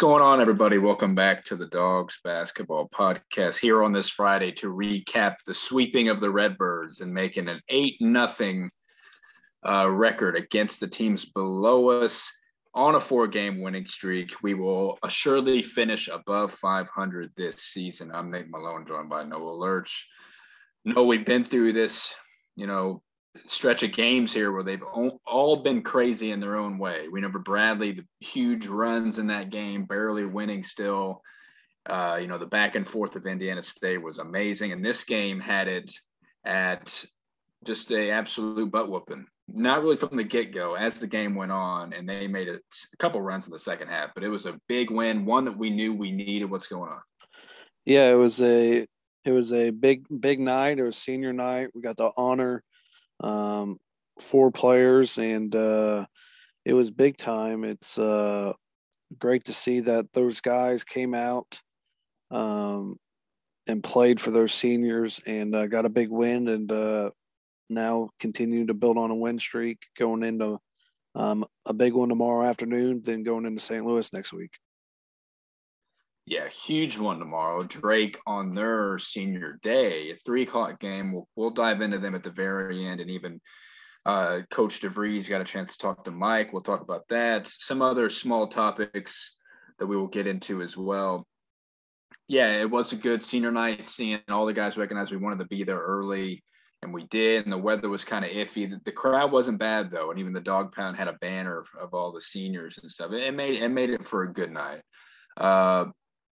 Going on, everybody? Welcome back to the Dogs Basketball Podcast here on this Friday to recap the sweeping of the Redbirds and making an 8 nothing uh, record against the teams below us on a four game winning streak. We will assuredly finish above 500 this season. I'm Nate Malone, joined by Noah Lurch. No, we've been through this, you know, stretch of games here where they've all been crazy in their own way. We remember Bradley, the huge runs in that game, barely winning still. Uh, you know, the back and forth of Indiana State was amazing. And this game had it at just a absolute butt whooping. Not really from the get go as the game went on, and they made a, a couple runs in the second half, but it was a big win, one that we knew we needed. What's going on? Yeah, it was a it was a big big night. It was senior night. We got the honor um, four players, and uh, it was big time. It's uh, great to see that those guys came out um, and played for those seniors and uh, got a big win, and uh, now continue to build on a win streak going into um, a big one tomorrow afternoon, then going into St. Louis next week. Yeah, huge one tomorrow. Drake on their senior day, a three o'clock game. We'll, we'll dive into them at the very end, and even uh, Coach DeVries got a chance to talk to Mike. We'll talk about that. Some other small topics that we will get into as well. Yeah, it was a good senior night. Seeing all the guys recognize we wanted to be there early, and we did. And the weather was kind of iffy. The, crowd wasn't bad though, and even the dog pound had a banner of, of all the seniors and stuff. It, it made it made it for a good night. Uh,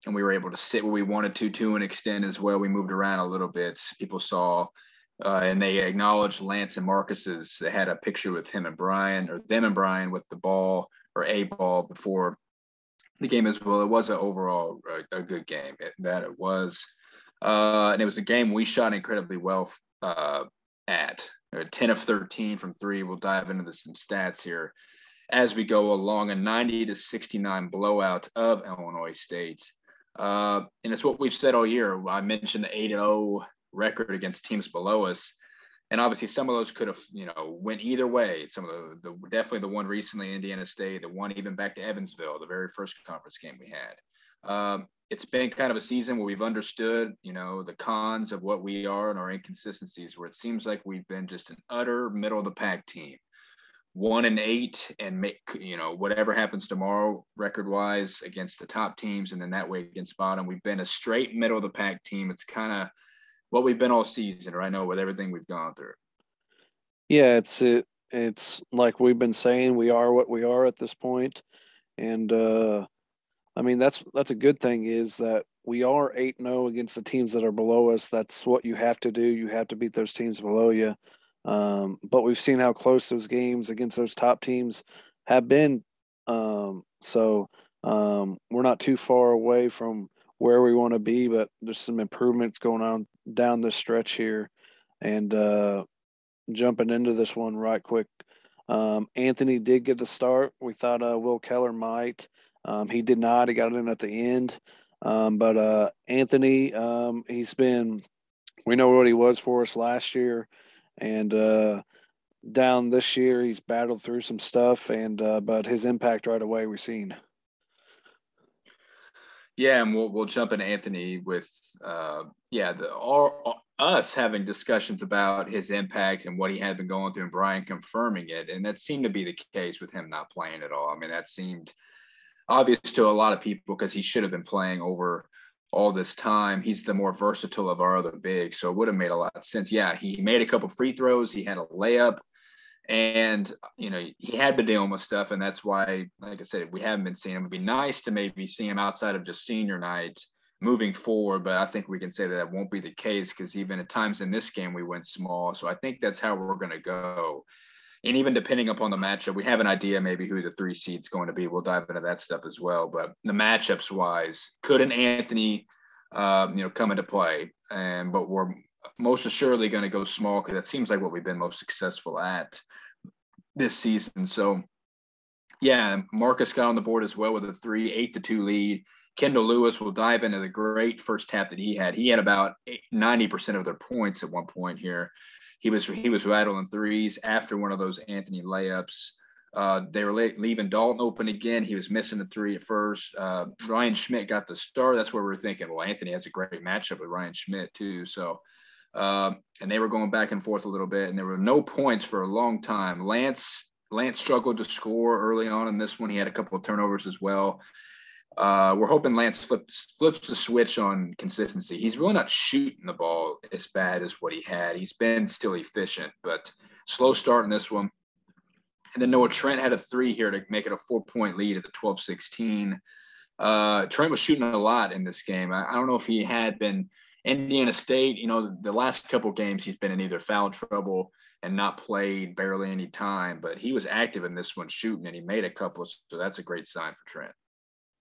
and we were able to sit where we wanted to to an extent as well. We moved around a little bit. People saw uh, and they acknowledged Lance and Marcus's. They had a picture with him and Brian, or them and Brian with the ball or a ball before the game as well. It was an overall a, a good game. It, that it was, uh, and it was a game we shot incredibly well uh, at. 10 of 13 from three. We'll dive into this in stats here as we go along. A 90 to 69 blowout of Illinois State. Uh, and it's what we've said all year. I mentioned the 8 0 record against teams below us. And obviously, some of those could have, you know, went either way. Some of the, the definitely the one recently, Indiana State, the one even back to Evansville, the very first conference game we had. Um, it's been kind of a season where we've understood, you know, the cons of what we are and our inconsistencies, where it seems like we've been just an utter middle of the pack team one and eight and make you know whatever happens tomorrow record wise against the top teams and then that way against bottom. We've been a straight middle of the pack team. It's kind of what we've been all season right? Now with everything we've gone through. Yeah it's it it's like we've been saying we are what we are at this point. And uh i mean that's that's a good thing is that we are 8-0 against the teams that are below us. That's what you have to do. You have to beat those teams below you um, but we've seen how close those games against those top teams have been. Um, so um, we're not too far away from where we want to be, but there's some improvements going on down the stretch here. And uh, jumping into this one right quick, um, Anthony did get the start. We thought uh, Will Keller might. Um, he did not. He got in at the end. Um, but uh, Anthony, um, he's been, we know what he was for us last year and uh, down this year he's battled through some stuff and uh, but his impact right away we've seen. Yeah and we'll, we'll jump into anthony with uh, yeah the all, us having discussions about his impact and what he had been going through and brian confirming it. And that seemed to be the case with him not playing at all. I mean that seemed obvious to a lot of people because he should have been playing over all this time. He's the more versatile of our other bigs, so it would have made a lot of sense. Yeah, he made a couple free throws. He had a layup, and you know he had been dealing with stuff, and that's why, like I said, we haven't been seeing him. It'd be nice to maybe see him outside of just senior night moving forward, but I think we can say that that won't be the case because even at times in this game we went small. So I think that's how we're going to go and even depending upon the matchup, we have an idea maybe who the three seed's going to be. We'll dive into that stuff as well. But the matchups wise, could an Anthony, um, you know, come into play? And but we're most assuredly going to go small because that seems like what we've been most successful at this season. So, yeah, Marcus got on the board as well with a three, eight to two lead. Kendall Lewis will dive into the great first half that he had. He had about 90% of their points at one point here he was he was rattling threes after one of those Anthony layups. Uh, they were leaving Dalton open again. He was missing the three at first. Uh, Ryan Schmidt got the star. That's where we are thinking, well, Anthony has a great matchup with Ryan Schmidt too. So, uh, and they were going back and forth a little bit, and there were no points for a long time. Lance Lance struggled to score early on in this one. He had a couple of turnovers as well. Uh, we're hoping Lance flips flips the switch on consistency. He's really not shooting the ball as bad as what he had. He's been still efficient, but slow start in this one. And then Noah Trent had a three here to make it a four point lead at the 12 16. Uh, Trent was shooting a lot in this game. I, I, don't know if he had been Indiana State, you know, the last couple games he's been in either foul trouble and not played barely any time, but he was active in this one shooting and he made a couple. So that's a great sign for Trent.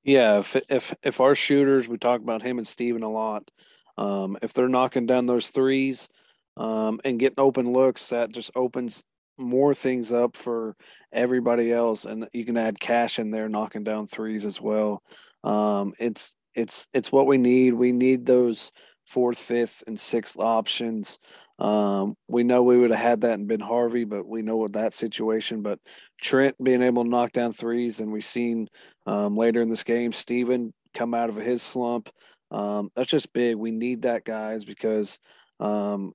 Yeah, if if if our shooters, we talk about him and Steven a lot. Um, if they're knocking down those threes um, and getting open looks, that just opens more things up for everybody else, and you can add cash in there knocking down threes as well. Um, it's it's it's what we need. We need those fourth, fifth, and sixth options. Um, we know we would have had that in Ben Harvey, but we know what that situation. But Trent being able to knock down threes, and we've seen um, later in this game Steven come out of his slump. Um, that's just big. We need that, guys, because um,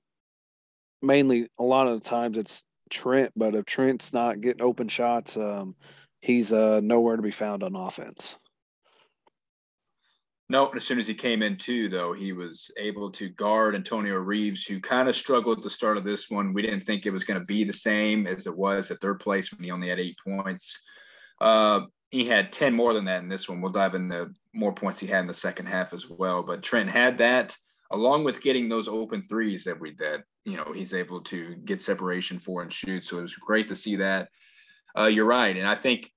mainly a lot of the times it's Trent, but if Trent's not getting open shots, um, he's uh, nowhere to be found on offense. No, as soon as he came in too, though, he was able to guard Antonio Reeves, who kind of struggled at the start of this one. We didn't think it was going to be the same as it was at third place when he only had eight points. Uh, he had 10 more than that in this one. We'll dive into more points he had in the second half as well. But Trent had that along with getting those open threes that we did. You know, he's able to get separation for and shoot. So it was great to see that. Uh, you're right. And I think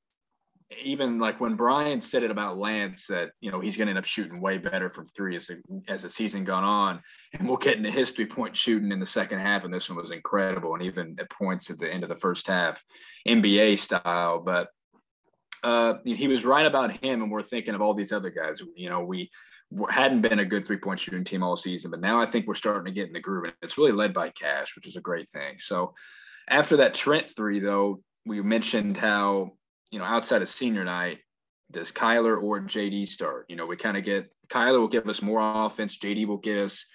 even like when Brian said it about Lance that you know he's going to end up shooting way better from three as the, as the season gone on, and we'll get into history point shooting in the second half, and this one was incredible, and even at points at the end of the first half, NBA style. But uh, he was right about him, and we're thinking of all these other guys. You know, we hadn't been a good three point shooting team all season, but now I think we're starting to get in the groove, and it's really led by Cash, which is a great thing. So after that Trent three, though, we mentioned how you know, outside of senior night, does Kyler or JD start? You know, we kind of get Kyler will give us more offense. JD will give us,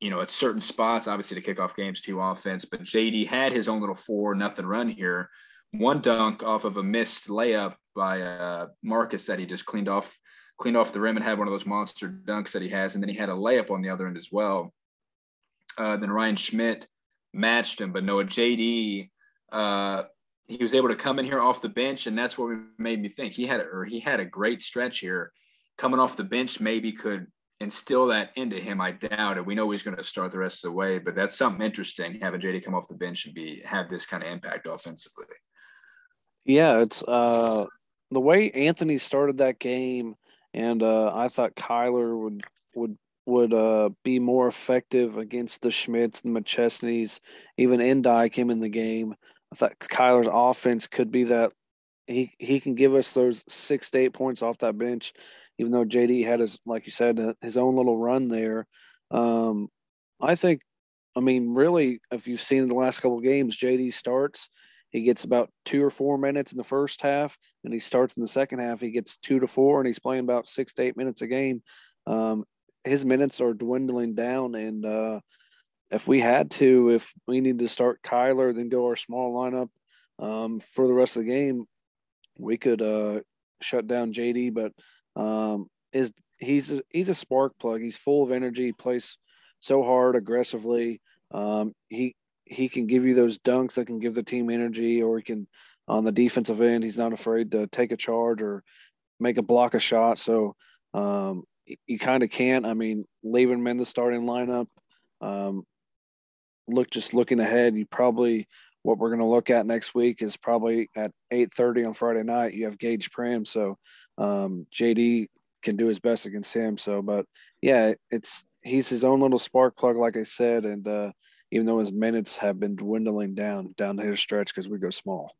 you know, at certain spots, obviously to kick off games, two offense. But JD had his own little four nothing run here. One dunk off of a missed layup by uh, Marcus that he just cleaned off, cleaned off the rim and had one of those monster dunks that he has. And then he had a layup on the other end as well. Uh, then Ryan Schmidt matched him, but Noah JD uh, he was able to come in here off the bench, and that's what made me think he had a, or he had a great stretch here. Coming off the bench, maybe could instill that into him. I doubt it. We know he's going to start the rest of the way, but that's something interesting having JD come off the bench and be have this kind of impact offensively. Yeah, it's uh the way Anthony started that game, and uh, I thought Kyler would would would uh, be more effective against the Schmidts and McChesneys. Even Ndiaye came in the game. I thought Kyler's offense could be that he he can give us those six to eight points off that bench, even though JD had his like you said uh, his own little run there. Um, I think, I mean, really, if you've seen the last couple games, JD starts. He gets about two or four minutes in the first half, and he starts in the second half. He gets two to four, and he's playing about six to eight minutes a game. Um, his minutes are dwindling down, and uh, if we had to, if we need to start Kyler, then go our small lineup um, for the rest of the game, we could uh, shut down JD. But um, is he's a, he's a spark plug. He's full of energy. Plays so hard, aggressively. Um, he he can give you those dunks that can give the team energy, or he can on the defensive end. He's not afraid to take a charge or make a block a shot. So um, you kind of can't. I mean, leaving him in the starting lineup. Um, look just looking ahead, you probably what we're going to look at next week is probably at 8:30 on Friday night. You have Gaige Prim, so um, JD can do his best against him. So, but yeah, it's he's his own little spark plug, like I said, and uh, even though his minutes have been dwindling down down the stretch because we go small.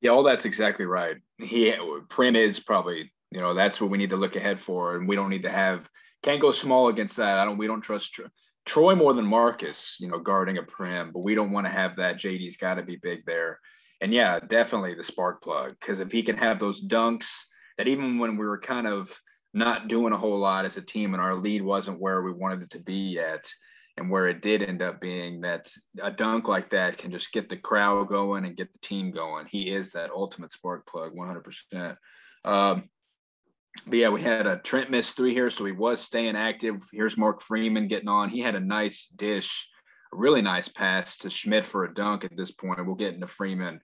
Yeah, all that's exactly right. He Prim is probably you know that's what we need to look ahead for, and we don't need to have can't go small against that. I don't. We don't trust Troy more than Marcus, you know, guarding a prim, but we don't want to have that. JD's got to be big there. And yeah, definitely the spark plug. Because if he can have those dunks that even when we were kind of not doing a whole lot as a team and our lead wasn't where we wanted it to be yet, and where it did end up being that a dunk like that can just get the crowd going and get the team going. He is that ultimate spark plug, 100%. Um, but yeah, we had a Trent missed three here, so he was staying active. Here's Mark Freeman getting on. He had a nice dish, a really nice pass to Schmidt for a dunk at this point. We'll get into Freeman.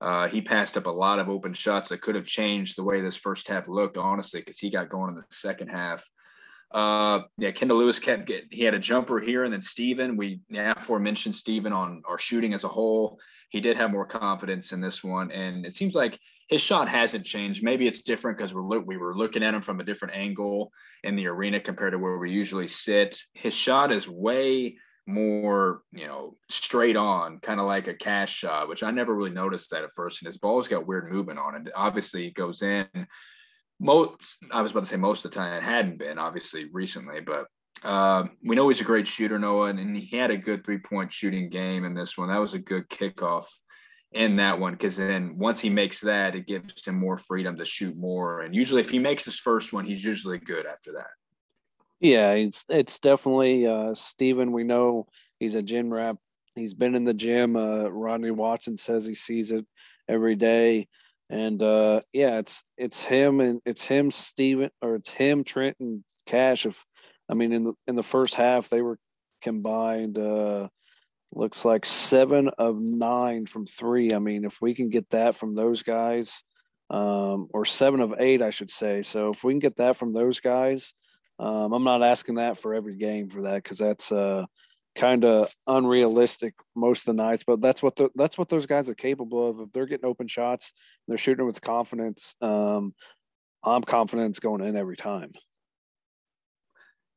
Uh, he passed up a lot of open shots that could have changed the way this first half looked, honestly, because he got going in the second half. Uh, yeah, Kendall Lewis kept getting, he had a jumper here, and then Steven, we yeah, aforementioned Steven on our shooting as a whole. He did have more confidence in this one, and it seems like his shot hasn't changed. Maybe it's different because we're look, we were looking at him from a different angle in the arena compared to where we usually sit. His shot is way more, you know, straight on, kind of like a cash shot, which I never really noticed that at first. And his ball's got weird movement on it. Obviously, it goes in most I was about to say most of the time it hadn't been obviously recently, but uh, we know he's a great shooter, Noah, and he had a good three point shooting game in this one. That was a good kickoff in that one because then once he makes that, it gives him more freedom to shoot more. And usually, if he makes his first one, he's usually good after that. Yeah, it's it's definitely uh, Steven. We know he's a gym rat. He's been in the gym. Uh, Rodney Watson says he sees it every day. And uh, yeah, it's it's him and it's him, Steven, or it's him, Trent, and Cash. If I mean, in the in the first half, they were combined. Uh, looks like seven of nine from three. I mean, if we can get that from those guys, um, or seven of eight, I should say. So if we can get that from those guys, um, I'm not asking that for every game for that because that's uh, kind of unrealistic most of the nights, but that's what the, that's what those guys are capable of. If they're getting open shots, they're shooting with confidence. Um, I'm confident it's going in every time.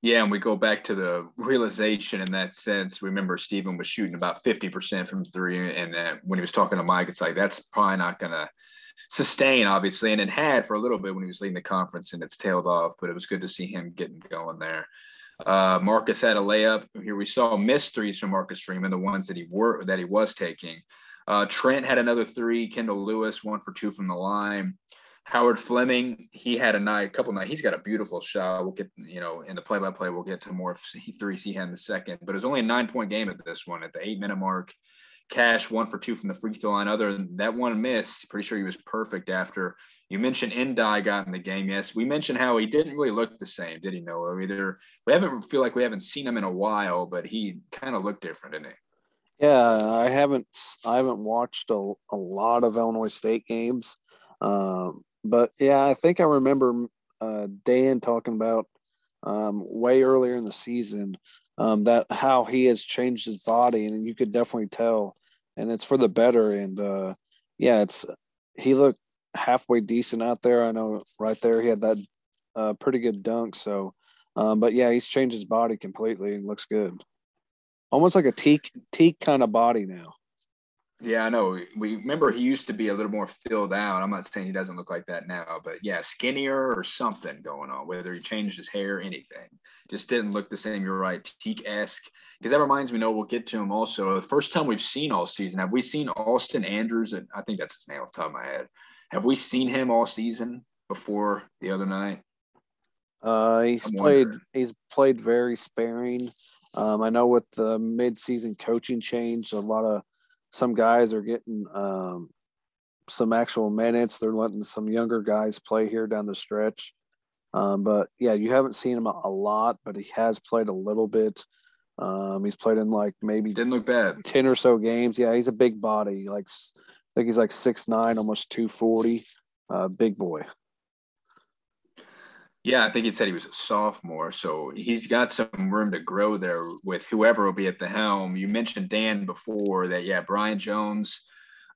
Yeah, and we go back to the realization in that sense. Remember, Steven was shooting about 50% from three, and that when he was talking to Mike, it's like that's probably not going to sustain, obviously. And it had for a little bit when he was leading the conference, and it's tailed off. But it was good to see him getting going there. Uh, Marcus had a layup. Here we saw missed threes from Marcus Freeman, the ones that he were that he was taking. Uh, Trent had another three. Kendall Lewis one for two from the line. Howard Fleming, he had a night, a couple night. He's got a beautiful shot. We'll get, you know, in the play-by-play, we'll get to more threes he had in the second. But it was only a nine-point game at this one at the eight-minute mark. Cash one for two from the free throw line. Other than that one miss, pretty sure he was perfect after. You mentioned Ndiaye got in the game. Yes, we mentioned how he didn't really look the same, did he? Noah? Either we haven't feel like we haven't seen him in a while, but he kind of looked different, didn't he? Yeah, I haven't I haven't watched a, a lot of Illinois State games, um, but yeah, I think I remember uh, Dan talking about um, way earlier in the season um, that how he has changed his body, and you could definitely tell and it's for the better. And uh, yeah, it's he looked halfway decent out there. I know right there he had that uh, pretty good dunk. So, um, but yeah, he's changed his body completely and looks good. Almost like a teak teak kind of body now. Yeah, I know. We remember he used to be a little more filled out. I'm not saying he doesn't look like that now, but yeah, skinnier or something going on, whether he changed his hair, anything. Just didn't look the same. You're right, Teak esque. Because that reminds me, no, we'll get to him also. The first time we've seen all season, have we seen Austin Andrews? And I think that's his name off the top of my head. Have we seen him all season before the other night? Uh, he's I'm played. Wondering. He's played very sparing. Um, I know with the mid-season coaching change, a lot of some guys are getting um, some actual minutes. They're letting some younger guys play here down the stretch. Um, but yeah, you haven't seen him a, lot, but he has played a little bit. Um, he's played in like maybe didn't look bad ten or so games. Yeah, he's a big body. Like I think he's like six nine, almost two forty. Uh, big boy. Yeah, I think he said he was a sophomore, so he's got some room to grow there with whoever will be at the helm. You mentioned Dan before that, yeah, Brian Jones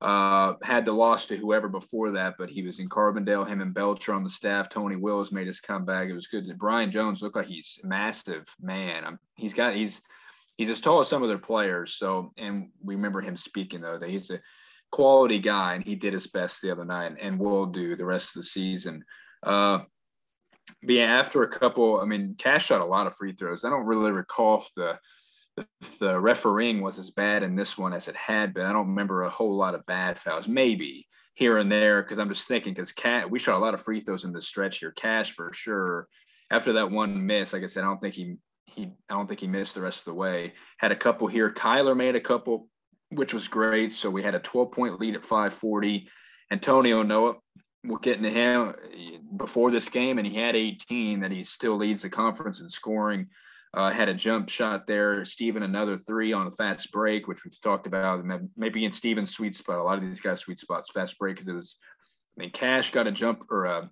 uh, had the loss to whoever before that, but he was in Carbondale. Him and Belcher on the staff. Tony Wills made his comeback. It was good. Brian Jones looked like he's massive man. I'm, he's got he's he's as tall as some of their players. So, and we remember him speaking though that he's a quality guy, and he did his best the other night, and will do the rest of the season. Uh, but yeah, after a couple, I mean, Cash shot a lot of free throws. I don't really recall if the if the refereeing was as bad in this one as it had been. I don't remember a whole lot of bad fouls, maybe here and there, because I'm just thinking because cat we shot a lot of free throws in the stretch here. Cash for sure. After that one miss, like I said, I don't think he he I don't think he missed the rest of the way. Had a couple here. Kyler made a couple, which was great. So we had a 12 point lead at 540. Antonio Noah, we're getting to him before this game, and he had 18 that he still leads the conference in scoring. Uh, had a jump shot there. Steven, another three on the fast break, which we've talked about. Maybe in Steven's sweet spot. A lot of these guys' sweet spots, fast break, because it was, I mean, Cash got a jump or a,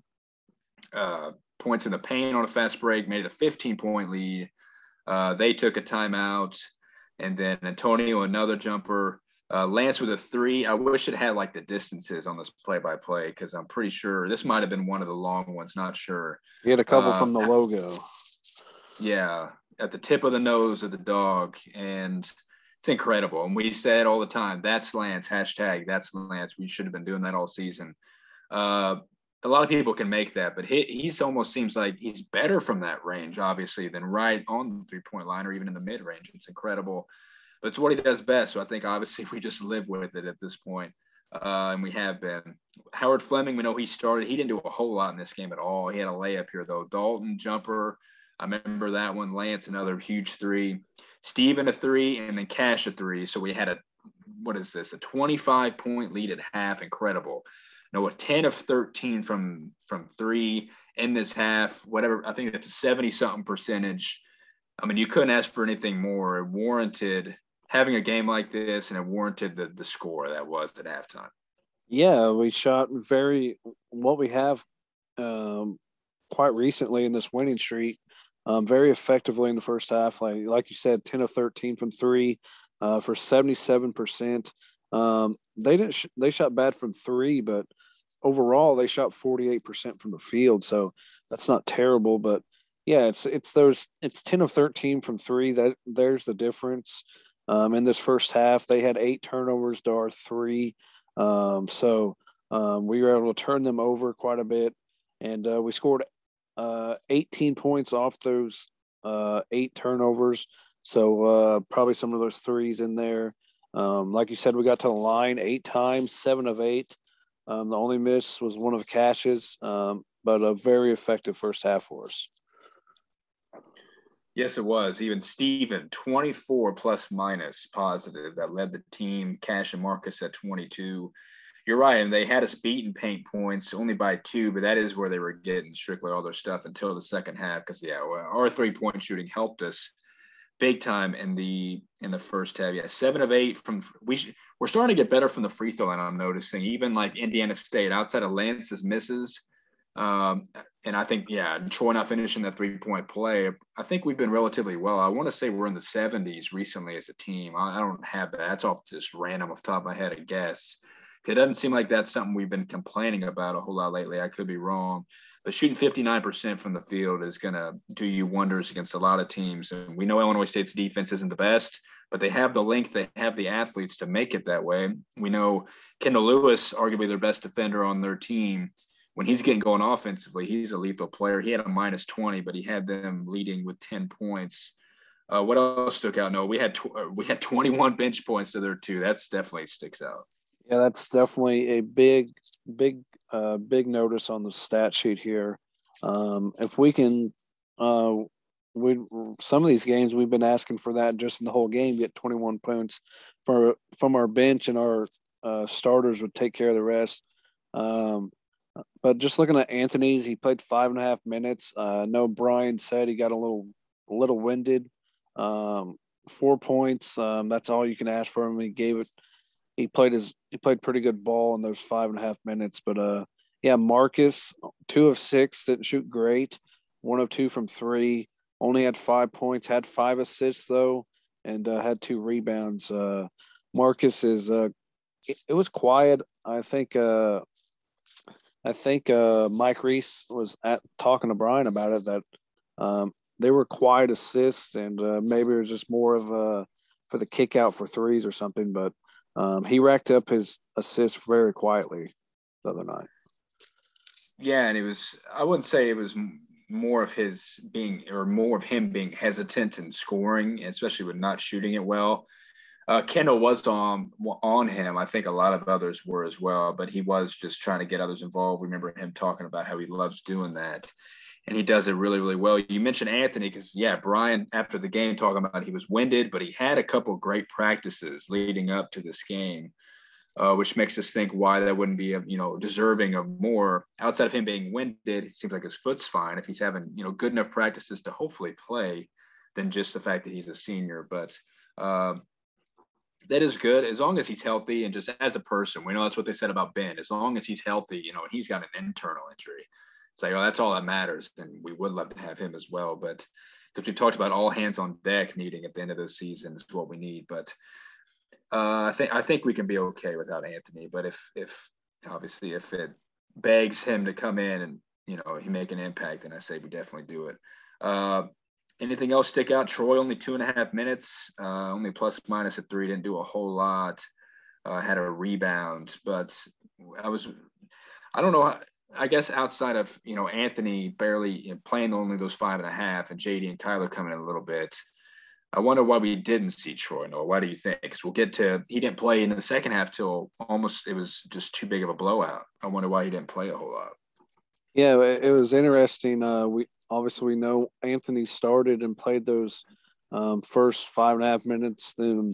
uh, points in the paint on a fast break, made it a 15 point lead. Uh, they took a timeout. And then Antonio, another jumper. Uh, Lance with a three. I wish it had like the distances on this play by play because I'm pretty sure this might have been one of the long ones. Not sure. He had a couple uh, from the logo. Yeah at the tip of the nose of the dog, and it's incredible. And we said all the time, "That's Lance." Hashtag That's Lance. We should have been doing that all season. Uh, a lot of people can make that, but he, he's almost seems like he's better from that range, obviously, than right on the three point line or even in the mid range. It's incredible. But it's what he does best. So I think obviously we just live with it at this point. Uh, and we have been. Howard Fleming, we know he started. He didn't do a whole lot in this game at all. He had a layup here, though. Dalton, jumper, I remember that one. Lance, another huge three. Steven, a three, and then Cash, a three. So we had a, what is this, a 25 point lead at half. Incredible. A 10 of 13 from from three in this half, whatever. I think that's a 70 something percentage. I mean, you couldn't ask for anything more. It warranted having a game like this, and it warranted the the score that was at halftime. Yeah, we shot very what we have um, quite recently in this winning streak um, very effectively in the first half. Like like you said, ten of thirteen from three uh, for seventy seven percent. Um, they didn't sh- they shot bad from three, but overall they shot forty eight percent from the field. So that's not terrible, but yeah, it's it's those it's ten of thirteen from three. That there's the difference. Um, in this first half, they had eight turnovers to our three. Um, so um, we were able to turn them over quite a bit, and uh, we scored uh, 18 points off those uh, eight turnovers. So uh, probably some of those threes in there. Um, like you said, we got to the line eight times, seven of eight. Um, the only miss was one of Cash's, um, but a very effective first half for us. Yes, it was. Even Steven, 24 plus minus positive that led the team. Cash and Marcus at 22 you're right. And they had us beaten paint points only by two, but that is where they were getting strictly all their stuff until the second half. Because yeah, our three point shooting helped us big time in the in the first half. Yeah, seven of eight from we we're starting to get better from the free throw line. I'm noticing even like Indiana State outside of Lance's misses. Um, and I think, yeah, Troy not finishing that three point play. I think we've been relatively well. I want to say we're in the 70s recently as a team. I, I don't have that. That's off just random off top of my head, I guess. It doesn't seem like that's something we've been complaining about a whole lot lately. I could be wrong, but shooting 59% from the field is going to do you wonders against a lot of teams. And we know Illinois State's defense isn't the best, but they have the length, they have the athletes to make it that way. We know Kendall Lewis, arguably their best defender on their team. When he's getting going offensively, he's a lethal player. He had a minus 20, but he had them leading with 10 points. Uh, what else stuck out? No, we had tw- uh, we had 21 bench points to their two. That's definitely sticks out. Yeah, that's definitely a big, big, uh, big notice on the stat sheet here. Um, if we can, uh, we some of these games we've been asking for that just in the whole game, get 21 points for from our bench, and our uh, starters would take care of the rest. Um, but just looking at Anthony's, he played five and a half minutes. Uh, no, Brian said he got a little, a little winded. Um, four points. Um, that's all you can ask for him. He gave it he played his he played pretty good ball in those five and a half minutes. But uh, yeah, Marcus two of six didn't shoot great. One of two from three. Only had five points. Had five assists though, and uh, had two rebounds. Uh, Marcus is uh, it, it was quiet. I think uh, I think uh, Mike Reis was at talking to Brian about it that um, they were quiet assists, and uh, maybe it was just more of a for the kick out for threes or something. But um, he racked up his assists very quietly the other night. Yeah, and it was I wouldn't say it was more of his being or more of him being hesitant in scoring, especially with not shooting it well. Uh, Kendall was on on him. I think a lot of others were as well, but he was just trying to get others involved. Remember him talking about how he loves doing that, and he does it really, really well. You mentioned Anthony because yeah, Brian after the game talking about he was winded, but he had a couple great practices leading up to this game uh, which makes us think why that wouldn't be, you know, deserving of more. Outside of him being winded, it seems like his foot's fine. If he's having, you know, good enough practices to hopefully play, than just the fact that he's a senior. But uh, that is good as long as he's healthy and just as a person. We know that's what they said about Ben. As long as he's healthy, you know, and he's got an internal injury. Like, oh, that's all that matters. And we would love to have him as well. But because we talked about all hands on deck needing at the end of the season is what we need. But uh, I think I think we can be okay without Anthony. But if if obviously if it begs him to come in and you know he make an impact, then I say we definitely do it. Uh, anything else stick out? Troy only two and a half minutes, uh, only plus minus a three. Didn't do a whole lot. Uh, had a rebound, but I was I don't know. I guess outside of you know Anthony barely playing only those five and a half, and JD and Kyler coming in a little bit. I wonder why we didn't see Troy Noah. Why do you think? Because we'll get to he didn't play in the second half till almost it was just too big of a blowout. I wonder why he didn't play a whole lot. Yeah, it was interesting. Uh, we obviously we know Anthony started and played those um, first five and a half minutes. Then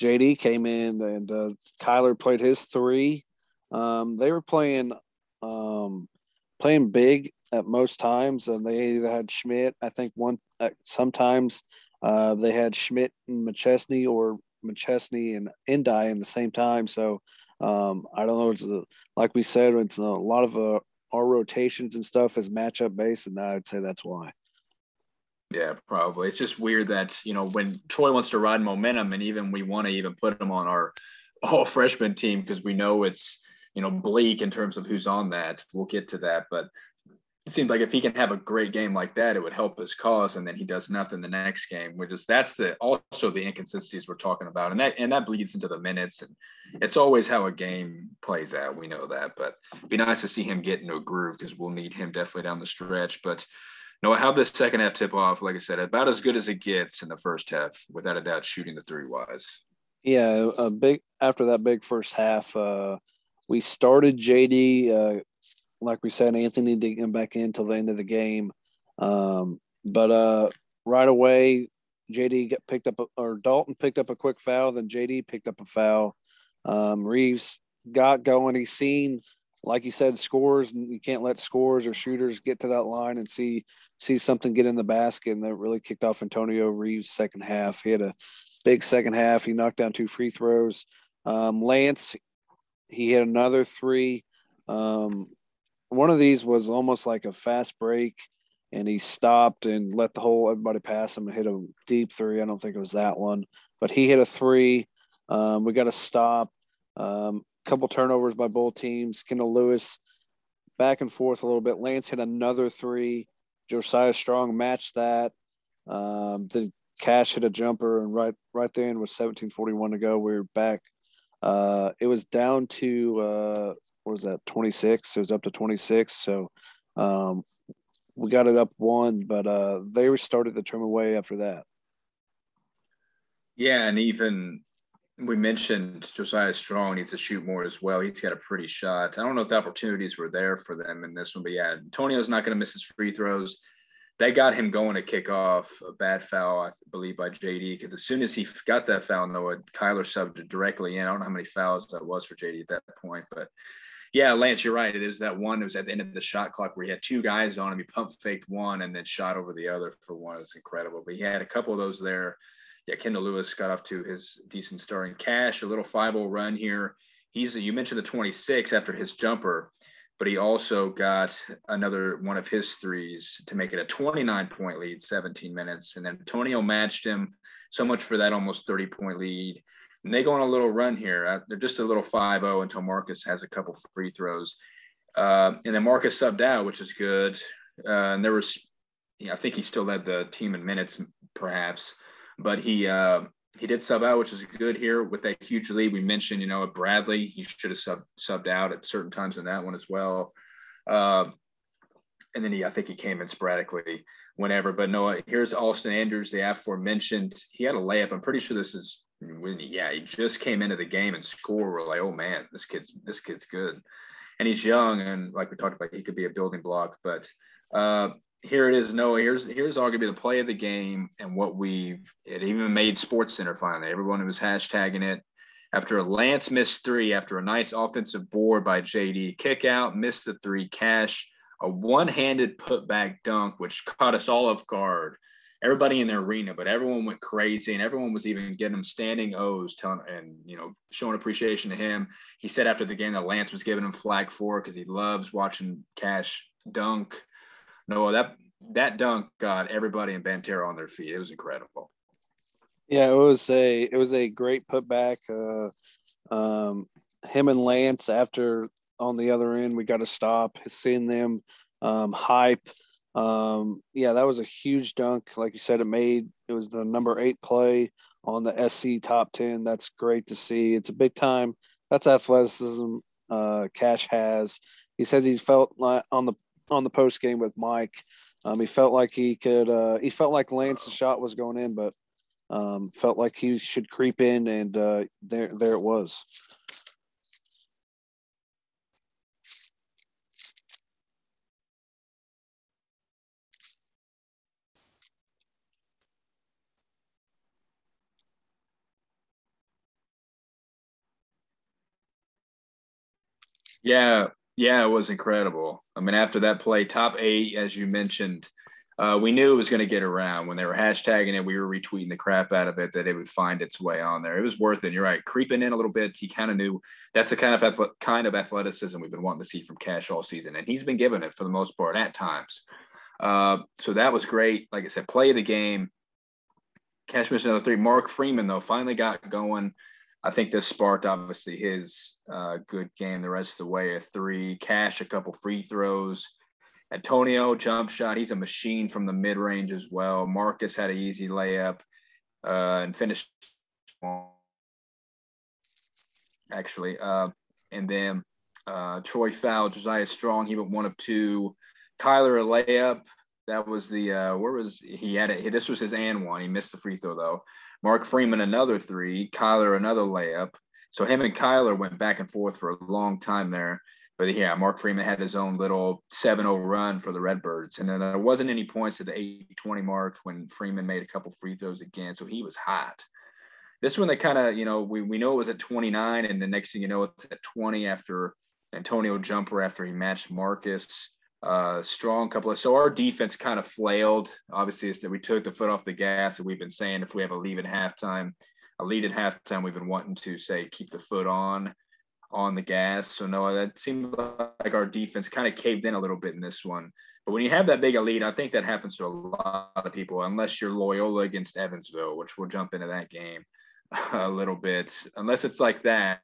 JD came in and uh, Kyler played his three. Um, they were playing um, playing big at most times, and they either had Schmidt. I think one sometimes uh, they had Schmidt and McChesney or McChesney and Ndiaye in the same time. So um, I don't know. It's a, like we said, it's a lot of uh, our rotations and stuff is matchup based, and I'd say that's why. Yeah, probably. It's just weird that you know when Troy wants to ride momentum, and even we want to even put him on our all freshman team because we know it's you know bleak in terms of who's on that. We'll get to that, but it seems like if he can have a great game like that, it would help his cause. And then he does nothing the next game, which is that's the also the inconsistencies we're talking about, and that and that bleeds into the minutes. And it's always how a game plays out. We know that, but it'd be nice to see him get into a groove because we'll need him definitely down the stretch. But no, how this second half tip off, like I said, about as good as it gets in the first half, without a doubt, shooting the three wise. Yeah, a big after that big first half, uh, we started JD. Uh, like we said, Anthony didn't get back in until the end of the game. Um, but uh, right away, JD got picked up, or Dalton picked up a quick foul. Then JD picked up a foul. Um, Reeves got going. He's seen, like you said, scores, and you can't let scores or shooters get to that line and see see something get in the basket. And that really kicked off Antonio Reeves' second half. He had a big second half. He knocked down two free throws. Um, Lance, he had another three. Um, one of these was almost like a fast break and he stopped and let the whole everybody pass him and hit a deep three. I don't think it was that one, but he hit a three. Um, we got a stop. Um, couple turnovers by both teams. Kendall Lewis back and forth a little bit. Lance hit another three. Josiah Strong matched that. Um, the Cash hit a jumper, and right right then with 17:41 to go, we are back. Uh, it was down to uh, what was that 26 it was up to 26 so um, we got it up one but uh, they started to trim away after that yeah and even we mentioned Josiah Strong needs to shoot more as well. He's got a pretty shot. I don't know if the opportunities were there for them in this one, but yeah, Antonio's not going to miss his free throws. They got him going to kick off a bad foul, I believe, by JD. Because as soon as he got that foul, Noah Kyler subbed it directly in. I don't know how many fouls that was for JD at that point, but yeah, Lance, you're right. It is that one. It was at the end of the shot clock where he had two guys on him. He pump faked one and then shot over the other for one. It's incredible. But he had a couple of those there. Yeah, Kendall Lewis got off to his decent start in cash. A little 5-0 run here. He's you mentioned the 26 after his jumper, but he also got another one of his threes to make it a 29 point lead, 17 minutes. And then Antonio matched him. So much for that almost 30 point lead. And they go on a little run here. Uh, they're just a little 5-0 until Marcus has a couple free throws. Uh, and then Marcus subbed out, which is good. Uh, and there was, yeah, I think he still led the team in minutes, perhaps, but he uh, he did sub out, which is good here with that huge lead. We mentioned, you know, at Bradley, he should have sub, subbed out at certain times in that one as well. Uh, and then he I think he came in sporadically whenever. But no, here's Austin Andrews, the aforementioned. He had a layup. I'm pretty sure this is when yeah he just came into the game and scored. We're like, oh man, this kid's this kid's good, and he's young and like we talked about, he could be a building block. But uh, here it is. Noah, here's here's arguably the play of the game and what we've it even made SportsCenter finally. Everyone was hashtagging it after a Lance missed three after a nice offensive board by JD. Kick out, missed the three. Cash a one-handed putback dunk, which caught us all off guard. Everybody in the arena, but everyone went crazy, and everyone was even getting him standing O's, telling and you know showing appreciation to him. He said after the game that Lance was giving him flag for because he loves watching Cash dunk. No, that that dunk got everybody in Banterra on their feet. It was incredible. Yeah, it was a it was a great putback. Uh, um, him and Lance after on the other end, we got to stop seeing them um, hype. Um, yeah, that was a huge dunk. Like you said, it made it was the number eight play on the SC top ten. That's great to see. It's a big time. That's athleticism. Uh, Cash has. He says he felt like on the on the post game with Mike. Um, he felt like he could. Uh, he felt like Lance's shot was going in, but um, felt like he should creep in, and uh, there there it was. Yeah, yeah, it was incredible. I mean, after that play, top eight, as you mentioned, uh, we knew it was going to get around. When they were hashtagging it, we were retweeting the crap out of it that it would find its way on there. It was worth it. You're right, creeping in a little bit. He kind of knew that's the kind of kind of athleticism we've been wanting to see from Cash all season, and he's been giving it for the most part at times. Uh, so that was great. Like I said, play of the game. Cash missed another three. Mark Freeman though finally got going. I think this sparked obviously his uh, good game the rest of the way. A three, Cash a couple free throws. Antonio jump shot. He's a machine from the mid range as well. Marcus had an easy layup uh, and finished actually. Uh, and then uh, Troy foul. Josiah Strong. He went one of two. Kyler a layup. That was the uh, where was he had it? This was his and one. He missed the free throw though. Mark Freeman another three, Kyler another layup. So him and Kyler went back and forth for a long time there. But yeah, Mark Freeman had his own little 7-0 run for the Redbirds. And then there wasn't any points at the 8-20 mark when Freeman made a couple free throws again. So he was hot. This one they kind of, you know, we, we know it was at 29, and the next thing you know, it's at 20 after Antonio jumper after he matched Marcus uh, strong couple of so our defense kind of flailed. Obviously, is that we took the foot off the gas, and we've been saying if we have a lead at halftime, a lead at halftime, we've been wanting to say keep the foot on on the gas. So no, that seemed like our defense kind of caved in a little bit in this one. But when you have that big a lead, I think that happens to a lot of people, unless you're Loyola against Evansville, which we'll jump into that game a little bit. Unless it's like that,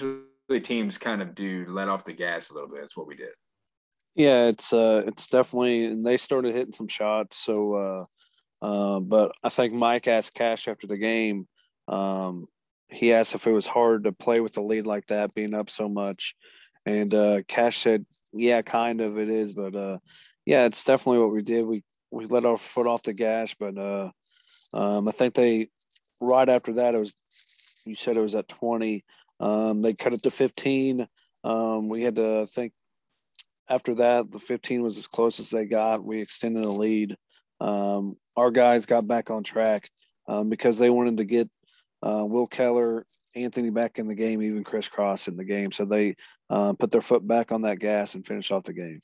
usually teams kind of do let off the gas a little bit. That's what we did. Yeah, it's uh, it's definitely, and they started hitting some shots. So, uh, uh, but I think Mike asked Cash after the game. Um, he asked if it was hard to play with a lead like that, being up so much, and uh, Cash said, "Yeah, kind of it is, but uh, yeah, it's definitely what we did. We we let our foot off the gas, but uh, um, I think they right after that it was. You said it was at twenty. Um, they cut it to fifteen. Um, we had to think after that, the 15 was as close as they got. We extended a lead. Um, our guys got back on track um, because they wanted to get uh, Will Keller, Anthony back in the game, even Chris Cross in the game. So they uh, put their foot back on that gas and finished off the game.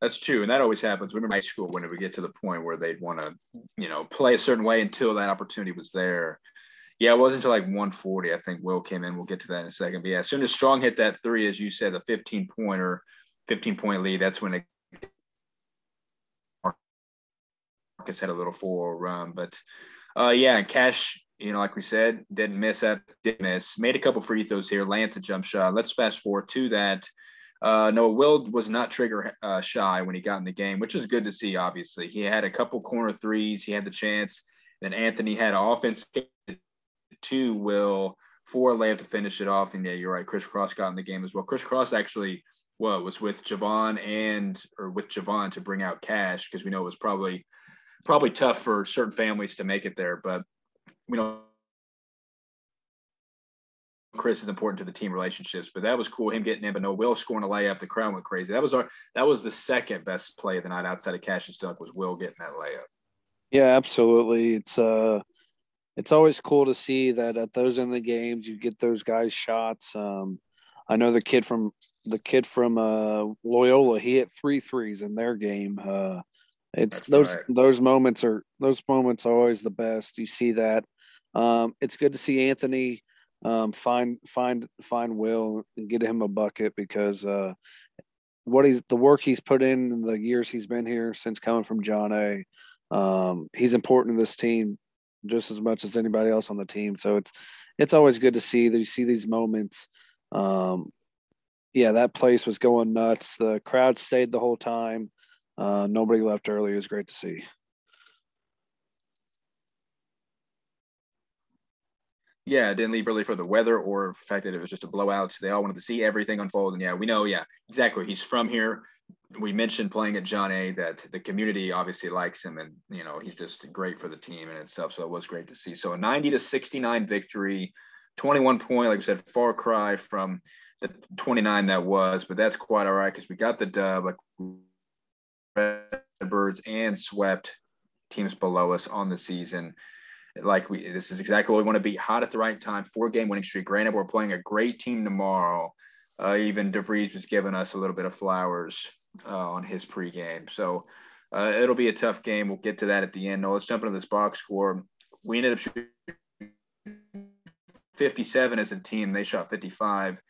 That's true, and that always happens. Remember high school when we get to the point where they'd want to, you know, play a certain way until that opportunity was there. Yeah, it wasn't until like 140. I think Will came in. We'll get to that in a second. But yeah, as soon as Strong hit that three, as you said, the 15 pointer, 15 point lead, that's when it Marcus had a little four run. But uh, yeah, Cash, you know, like we said, didn't miss that, did miss. Made a couple free throws here. Lance a jump shot. Let's fast forward to that. Uh, no, Will was not trigger uh, shy when he got in the game, which is good to see. Obviously, he had a couple corner threes. He had the chance. Then Anthony had an offense two will for layup to finish it off. And yeah, you're right. Chris Cross got in the game as well. Chris Cross actually well was with Javon and or with Javon to bring out cash because we know it was probably probably tough for certain families to make it there, but we know Chris is important to the team relationships, but that was cool. Him getting in, but no, Will scoring a layup. The crowd went crazy. That was our that was the second best play of the night outside of Cassius Dunk was Will getting that layup. Yeah, absolutely. It's uh it's always cool to see that at those in the games you get those guys shots. Um I know the kid from the kid from uh Loyola, he hit three threes in their game. Uh it's That's those right. those moments are those moments are always the best. You see that. Um it's good to see Anthony um, find find find Will and get him a bucket because uh, what he's the work he's put in in the years he's been here since coming from John A. Um, he's important to this team just as much as anybody else on the team. So it's it's always good to see that you see these moments. Um, yeah, that place was going nuts. The crowd stayed the whole time. Uh, nobody left early. It was great to see. yeah, didn't leave early for the weather or the fact that it was just a blowout. They all wanted to see everything unfold. And yeah, we know, yeah, exactly. He's from here. We mentioned playing at John A that the community obviously likes him and, you know, he's just great for the team in itself. So it was great to see. So a 90 to 69 victory, 21 point, like I said, far cry from the 29 that was, but that's quite all right because we got the dub, like Redbirds and swept teams below us on the season like we this is exactly what we want to be hot at the right time four game winning streak granted we're playing a great team tomorrow uh, even DeVries was giving us a little bit of flowers uh, on his pregame. So uh, it'll be a tough game. We'll get to that at the end. No let's jump into this box score. We ended up shooting 57 as a team. They shot 55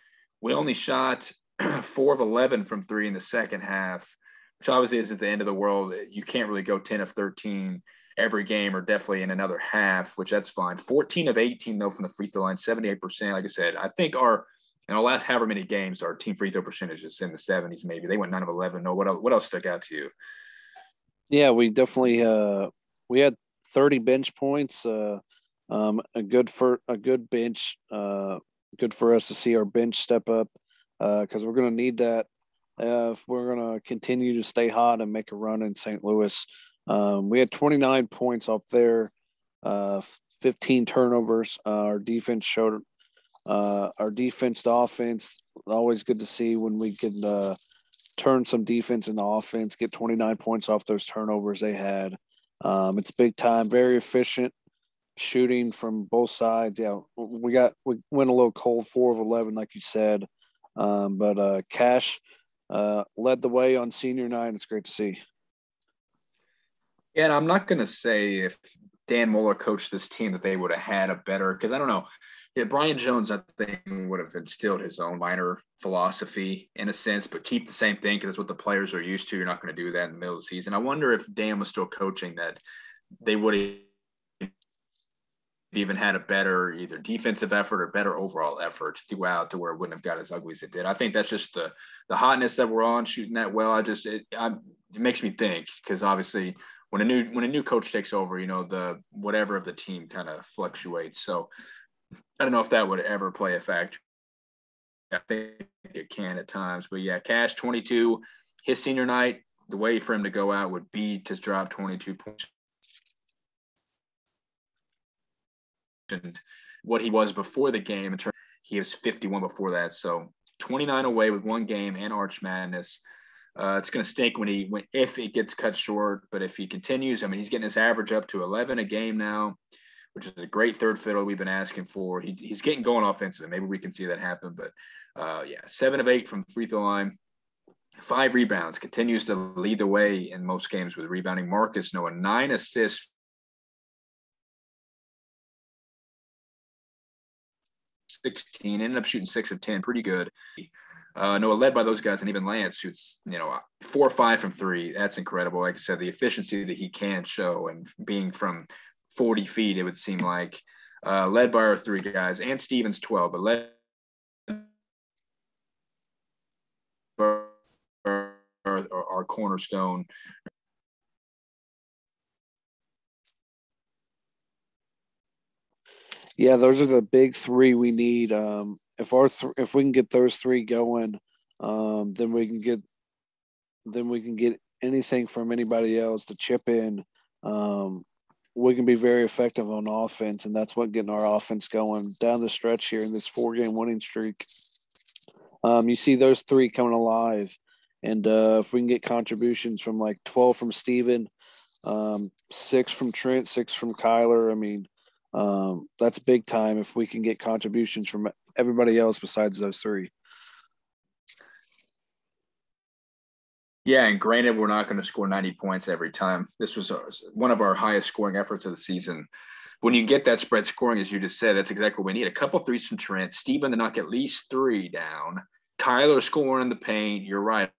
we only shot four of 11 from three in the second half which obviously is at the end of the world. You can't really go 10 of 13 every game or definitely in another half, which that's fine. 14 of 18 though from the free throw line, 78%. Like I said, I think our in our last however many games, our team free throw percentage is in the 70s. Maybe they went 9 of 11. No, what else, what else stuck out to you? Yeah, we definitely uh we had 30 bench points. Uh, um, a good for a good bench. Uh, good for us to see our bench step up because uh, we're going to need that uh, if we're going to continue to stay hot and make a run in St. Louis. Um, we had 29 points off there, uh, 15 turnovers. Our defense showed uh, our defense to offense. Always good to see when we can uh, turn some defense into offense, get 29 points off those turnovers they had. Um, it's big time, very efficient shooting from both sides. Yeah, we got we went a little cold, four of 11, like you said. Um, but uh, Cash uh, led the way on senior night. It's great to see. Yeah, and I'm not going to say if Dan Muller coached this team that they would have had a better because I don't know. Yeah, Brian Jones, I think, would have instilled his own minor philosophy in a sense, but keep the same thing because that's what the players are used to. You're not going to do that in the middle of the season. I wonder if Dan was still coaching that they would have even had a better either defensive effort or better overall effort throughout to where it wouldn't have got as ugly as it did. I think that's just the the hotness that we're on shooting that well. I just it, I, it makes me think because obviously when a new when a new coach takes over, you know, the whatever of the team kind of fluctuates. So I don't know if that would ever play a factor. I think it can at times, but yeah, Cash 22, his senior night, the way for him to go out would be to drop 22 points. And what he was before the game, in terms, he was 51 before that. So 29 away with one game and Arch Madness. Uh, it's going to stink when he when if it gets cut short, but if he continues, I mean, he's getting his average up to 11 a game now, which is a great third fiddle we've been asking for. He, he's getting going offensively. Maybe we can see that happen, but uh, yeah, seven of eight from free throw line, five rebounds, continues to lead the way in most games with rebounding. Marcus Noah nine assists. 16 ended up shooting six of 10 pretty good uh, Noah led by those guys, and even Lance shoots, you know, four or five from three. That's incredible. Like I said, the efficiency that he can show, and being from 40 feet, it would seem like uh, led by our three guys, and Stevens 12, but led our, our, our cornerstone. Yeah, those are the big three we need. Um, if our th- if we can get those three going, um, then we can get then we can get anything from anybody else to chip in. Um, we can be very effective on offense, and that's what getting our offense going down the stretch here in this four game winning streak. Um, you see those three coming alive, and uh, if we can get contributions from like twelve from Steven, um, six from Trent, six from Kyler, I mean, um, that's big time if we can get contributions from everybody else besides those three. Yeah, and granted, we're not going to score 90 points every time. This was one of our highest scoring efforts of the season. When you get that spread scoring, as you just said, that's exactly what we need. A couple threes from Trent, Steven to knock at least three down, Kyler scoring in the paint. You're right.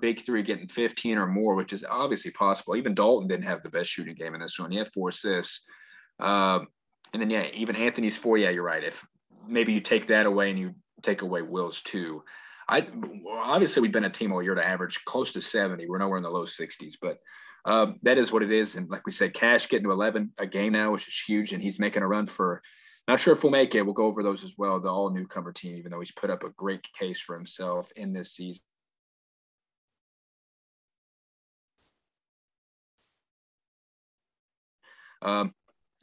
Big three getting 15 or more, which is obviously possible. Even Dalton didn't have the best shooting game in this one. He had four assists. Um, and then, yeah, even Anthony's four. Yeah, you're right. If maybe you take that away and you take away Will's two. I obviously we've been a team all year to average close to 70. We're nowhere in the low 60s, but um, that is what it is. And like we said, Cash getting to 11 a game now, which is huge, and he's making a run for. Not sure if we'll make it. We'll go over those as well. The all newcomer team, even though he's put up a great case for himself in this season. Um,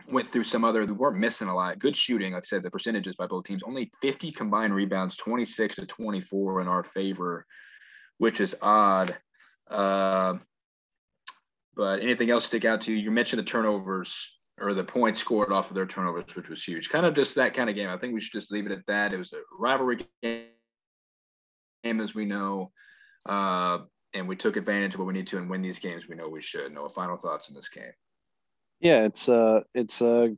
went through some other, we weren't missing a lot. Good shooting. Like I said, the percentages by both teams, only 50 combined rebounds, 26 to 24 in our favor, which is odd. Uh, but anything else stick out to you? You mentioned the turnovers or the points scored off of their turnovers, which was huge. Kind of just that kind of game. I think we should just leave it at that. It was a rivalry game, as we know. Uh, and we took advantage of what we need to and win these games we know we should. No final thoughts in this game. Yeah, it's uh it's a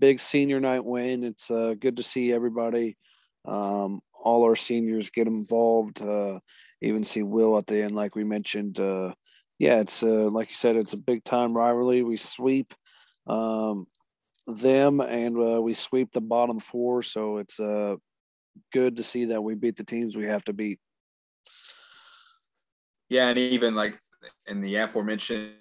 big senior night win. It's uh good to see everybody, um, all our seniors get involved. Uh, even see Will at the end, like we mentioned. Uh, yeah, it's uh, like you said, it's a big time rivalry. We sweep um, them and uh, we sweep the bottom four, so it's uh good to see that we beat the teams we have to beat. Yeah, and even like in the aforementioned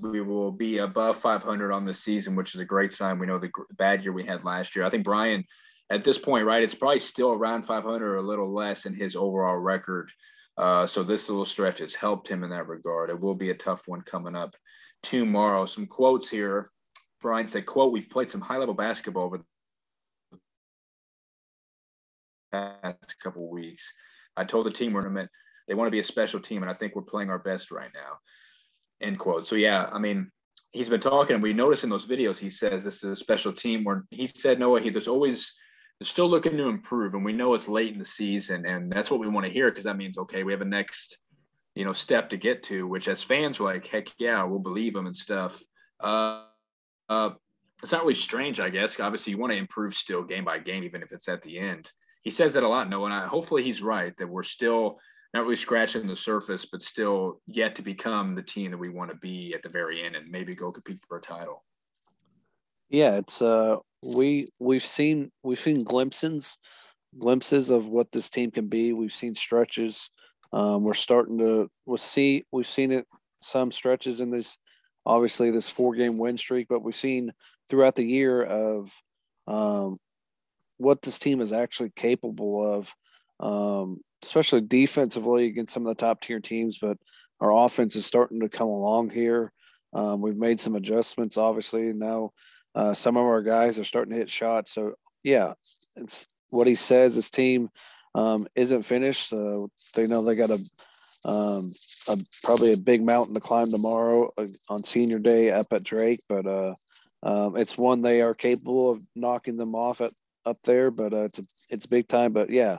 we will be above 500 on the season, which is a great sign. We know the bad year we had last year. I think Brian, at this point, right, it's probably still around 500 or a little less in his overall record. Uh, so this little stretch has helped him in that regard. It will be a tough one coming up tomorrow. Some quotes here. Brian said, "quote We've played some high-level basketball over the past couple weeks. I told the team we're they want to be a special team, and I think we're playing our best right now." End quote. So yeah, I mean, he's been talking. We notice in those videos he says this is a special team. Where he said Noah he there's always they're still looking to improve, and we know it's late in the season, and that's what we want to hear because that means okay, we have a next you know step to get to. Which as fans are like, heck yeah, we'll believe them and stuff. Uh, uh, it's not really strange, I guess. Obviously, you want to improve still game by game, even if it's at the end. He says that a lot, Noah, and I, hopefully he's right that we're still not really scratching the surface, but still yet to become the team that we want to be at the very end and maybe go compete for a title. Yeah, it's uh we we've seen we've seen glimpses glimpses of what this team can be. We've seen stretches. Um, we're starting to we'll see we've seen it some stretches in this obviously this four game win streak, but we've seen throughout the year of um, what this team is actually capable of. Um, especially defensively against some of the top tier teams. But our offense is starting to come along here. Um, we've made some adjustments, obviously. Now uh, some of our guys are starting to hit shots. So yeah, it's what he says. His team um, isn't finished. So they know they got a, um, a, probably a big mountain to climb tomorrow uh, on senior day up at Drake. But uh, um, it's one they are capable of knocking them off at up there. But uh, it's a, it's big time. But yeah,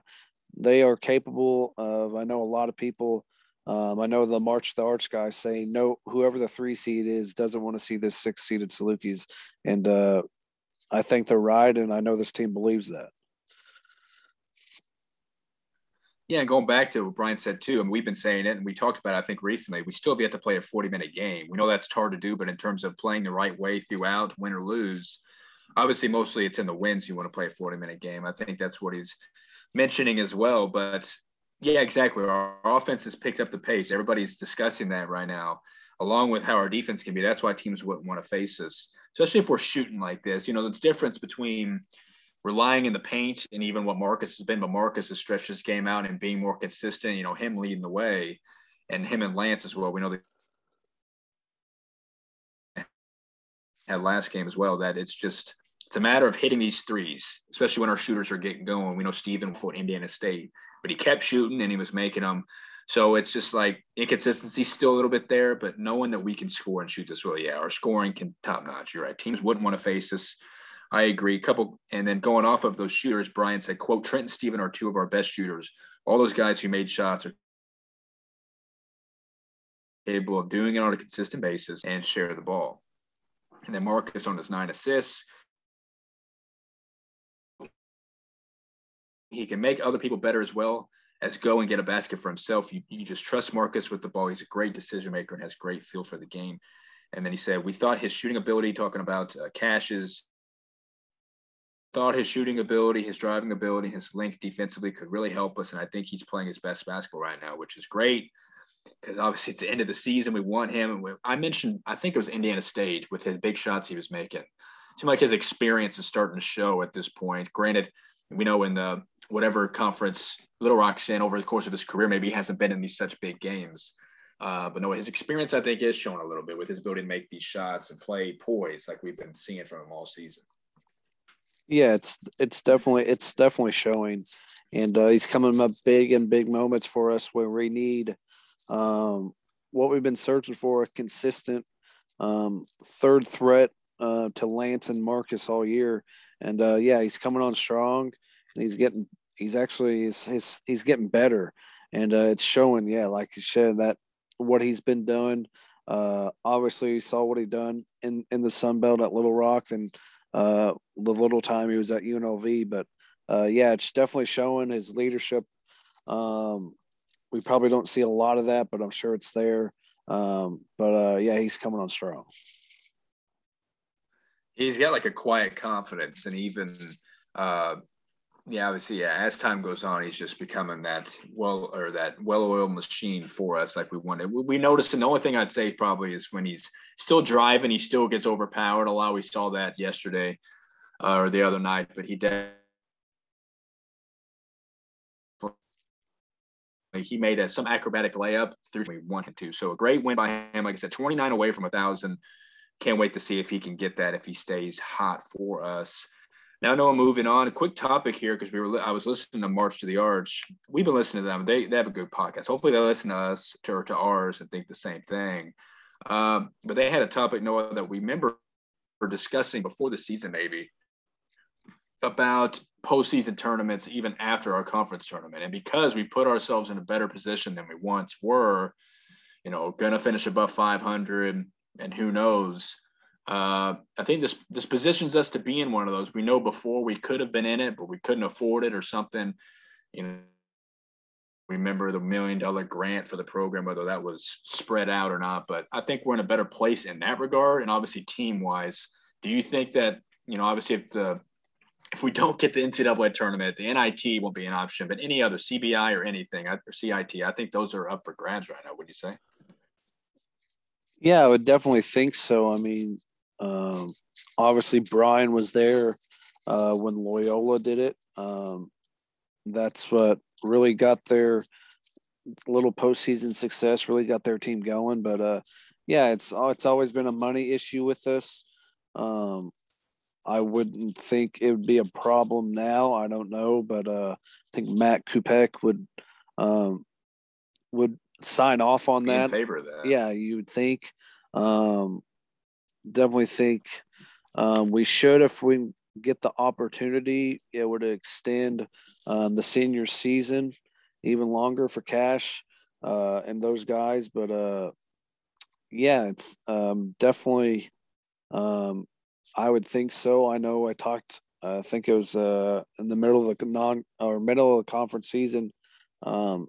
they are capable of. I know a lot of people. Um, I know the March the Arch guy saying no. Whoever the three seed is doesn't want to see this six seeded Salukis, and uh, I think they're right, and I know this team believes that. Yeah, and going back to what Brian said too, and we've been saying it, and we talked about it, I think recently, we still have yet to play a 40 minute game. We know that's hard to do, but in terms of playing the right way throughout, win or lose, obviously mostly it's in the wins you want to play a 40 minute game. I think that's what he's mentioning as well. But yeah, exactly. Our, our offense has picked up the pace. Everybody's discussing that right now, along with how our defense can be. That's why teams wouldn't want to face us, especially if we're shooting like this. You know, the difference between relying in the paint and even what Marcus has been, but Marcus has stretched his game out and being more consistent, you know, him leading the way and him and Lance as well. We know that had last game as well that it's just it's a matter of hitting these threes, especially when our shooters are getting going. We know Steven for Indiana State, but he kept shooting and he was making them. So it's just like inconsistency still a little bit there, but knowing that we can score and shoot this well, yeah, our scoring can top notch. You're right. Teams wouldn't want to face us. I agree. Couple and then going off of those shooters, Brian said, "quote Trent and Steven are two of our best shooters. All those guys who made shots are capable of doing it on a consistent basis and share the ball." And then Marcus on his nine assists. He can make other people better as well as go and get a basket for himself. You, you just trust Marcus with the ball. He's a great decision maker and has great feel for the game. And then he said, we thought his shooting ability, talking about uh, Cash's thought his shooting ability, his driving ability, his length defensively could really help us. And I think he's playing his best basketball right now, which is great because obviously it's the end of the season. We want him. And we, I mentioned, I think it was Indiana State with his big shots he was making. It seemed like his experience is starting to show at this point. Granted, we know in the whatever conference Little Rock's in over the course of his career, maybe he hasn't been in these such big games. Uh, but no, his experience, I think, is showing a little bit with his ability to make these shots and play poise like we've been seeing from him all season. Yeah, it's it's definitely it's definitely showing, and uh, he's coming up big in big moments for us where we need um, what we've been searching for a consistent um, third threat uh, to Lance and Marcus all year. And uh, yeah, he's coming on strong, he's getting he's actually he's he's, he's getting better, and uh, it's showing. Yeah, like you said, that what he's been doing. Uh, obviously, you saw what he done in in the Sun Belt at Little Rock, and uh, the little time he was at UNLV. But uh, yeah, it's definitely showing his leadership. Um, we probably don't see a lot of that, but I'm sure it's there. Um, but uh, yeah, he's coming on strong. He's got like a quiet confidence, and even uh, yeah, obviously, yeah. As time goes on, he's just becoming that well or that well-oiled machine for us, like we wanted. We noticed, and the only thing I'd say probably is when he's still driving, he still gets overpowered a lot. We saw that yesterday uh, or the other night, but he did. He made a, some acrobatic layup through we wanted to. So a great win by him. Like I said, 29 away from a thousand. Can't wait to see if he can get that if he stays hot for us. Now, Noah, moving on. A quick topic here because we were. I was listening to March to the Arch. We've been listening to them. They they have a good podcast. Hopefully, they listen to us to, to ours and think the same thing. Um, but they had a topic, Noah, that we remember discussing before the season, maybe about postseason tournaments, even after our conference tournament. And because we put ourselves in a better position than we once were, you know, gonna finish above 500, and who knows uh, I think this this positions us to be in one of those. We know before we could have been in it, but we couldn't afford it or something. You know, remember the million dollar grant for the program, whether that was spread out or not. But I think we're in a better place in that regard, and obviously team wise. Do you think that you know, obviously, if the if we don't get the NCAA tournament, the NIT won't be an option, but any other CBI or anything or CIT, I think those are up for grabs right now. Would you say? Yeah, I would definitely think so. I mean, um, obviously, Brian was there uh, when Loyola did it. Um, that's what really got their little postseason success, really got their team going. But uh, yeah, it's it's always been a money issue with us. Um, I wouldn't think it would be a problem now. I don't know, but uh, I think Matt Kupek would um, would sign off on that. that. Yeah, you would think. Um, definitely think um, we should, if we get the opportunity, it to extend um, the senior season even longer for Cash uh, and those guys. But uh, yeah, it's um, definitely. Um, I would think so. I know I talked. I think it was uh, in the middle of the non or middle of the conference season. Um,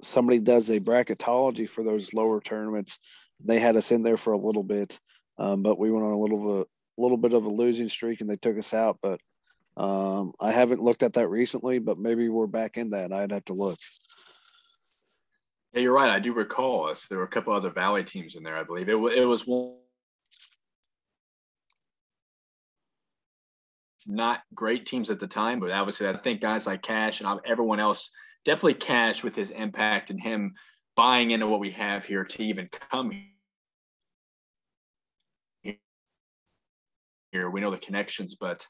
somebody does a bracketology for those lower tournaments. They had us in there for a little bit, um, but we went on a little bit, a little bit of a losing streak and they took us out. But um, I haven't looked at that recently, but maybe we're back in that. I'd have to look. Yeah, you're right. I do recall us. There were a couple other Valley teams in there, I believe. It, it was one not great teams at the time, but obviously I think guys like Cash and everyone else, definitely Cash with his impact and him buying into what we have here to even come here. We know the connections, but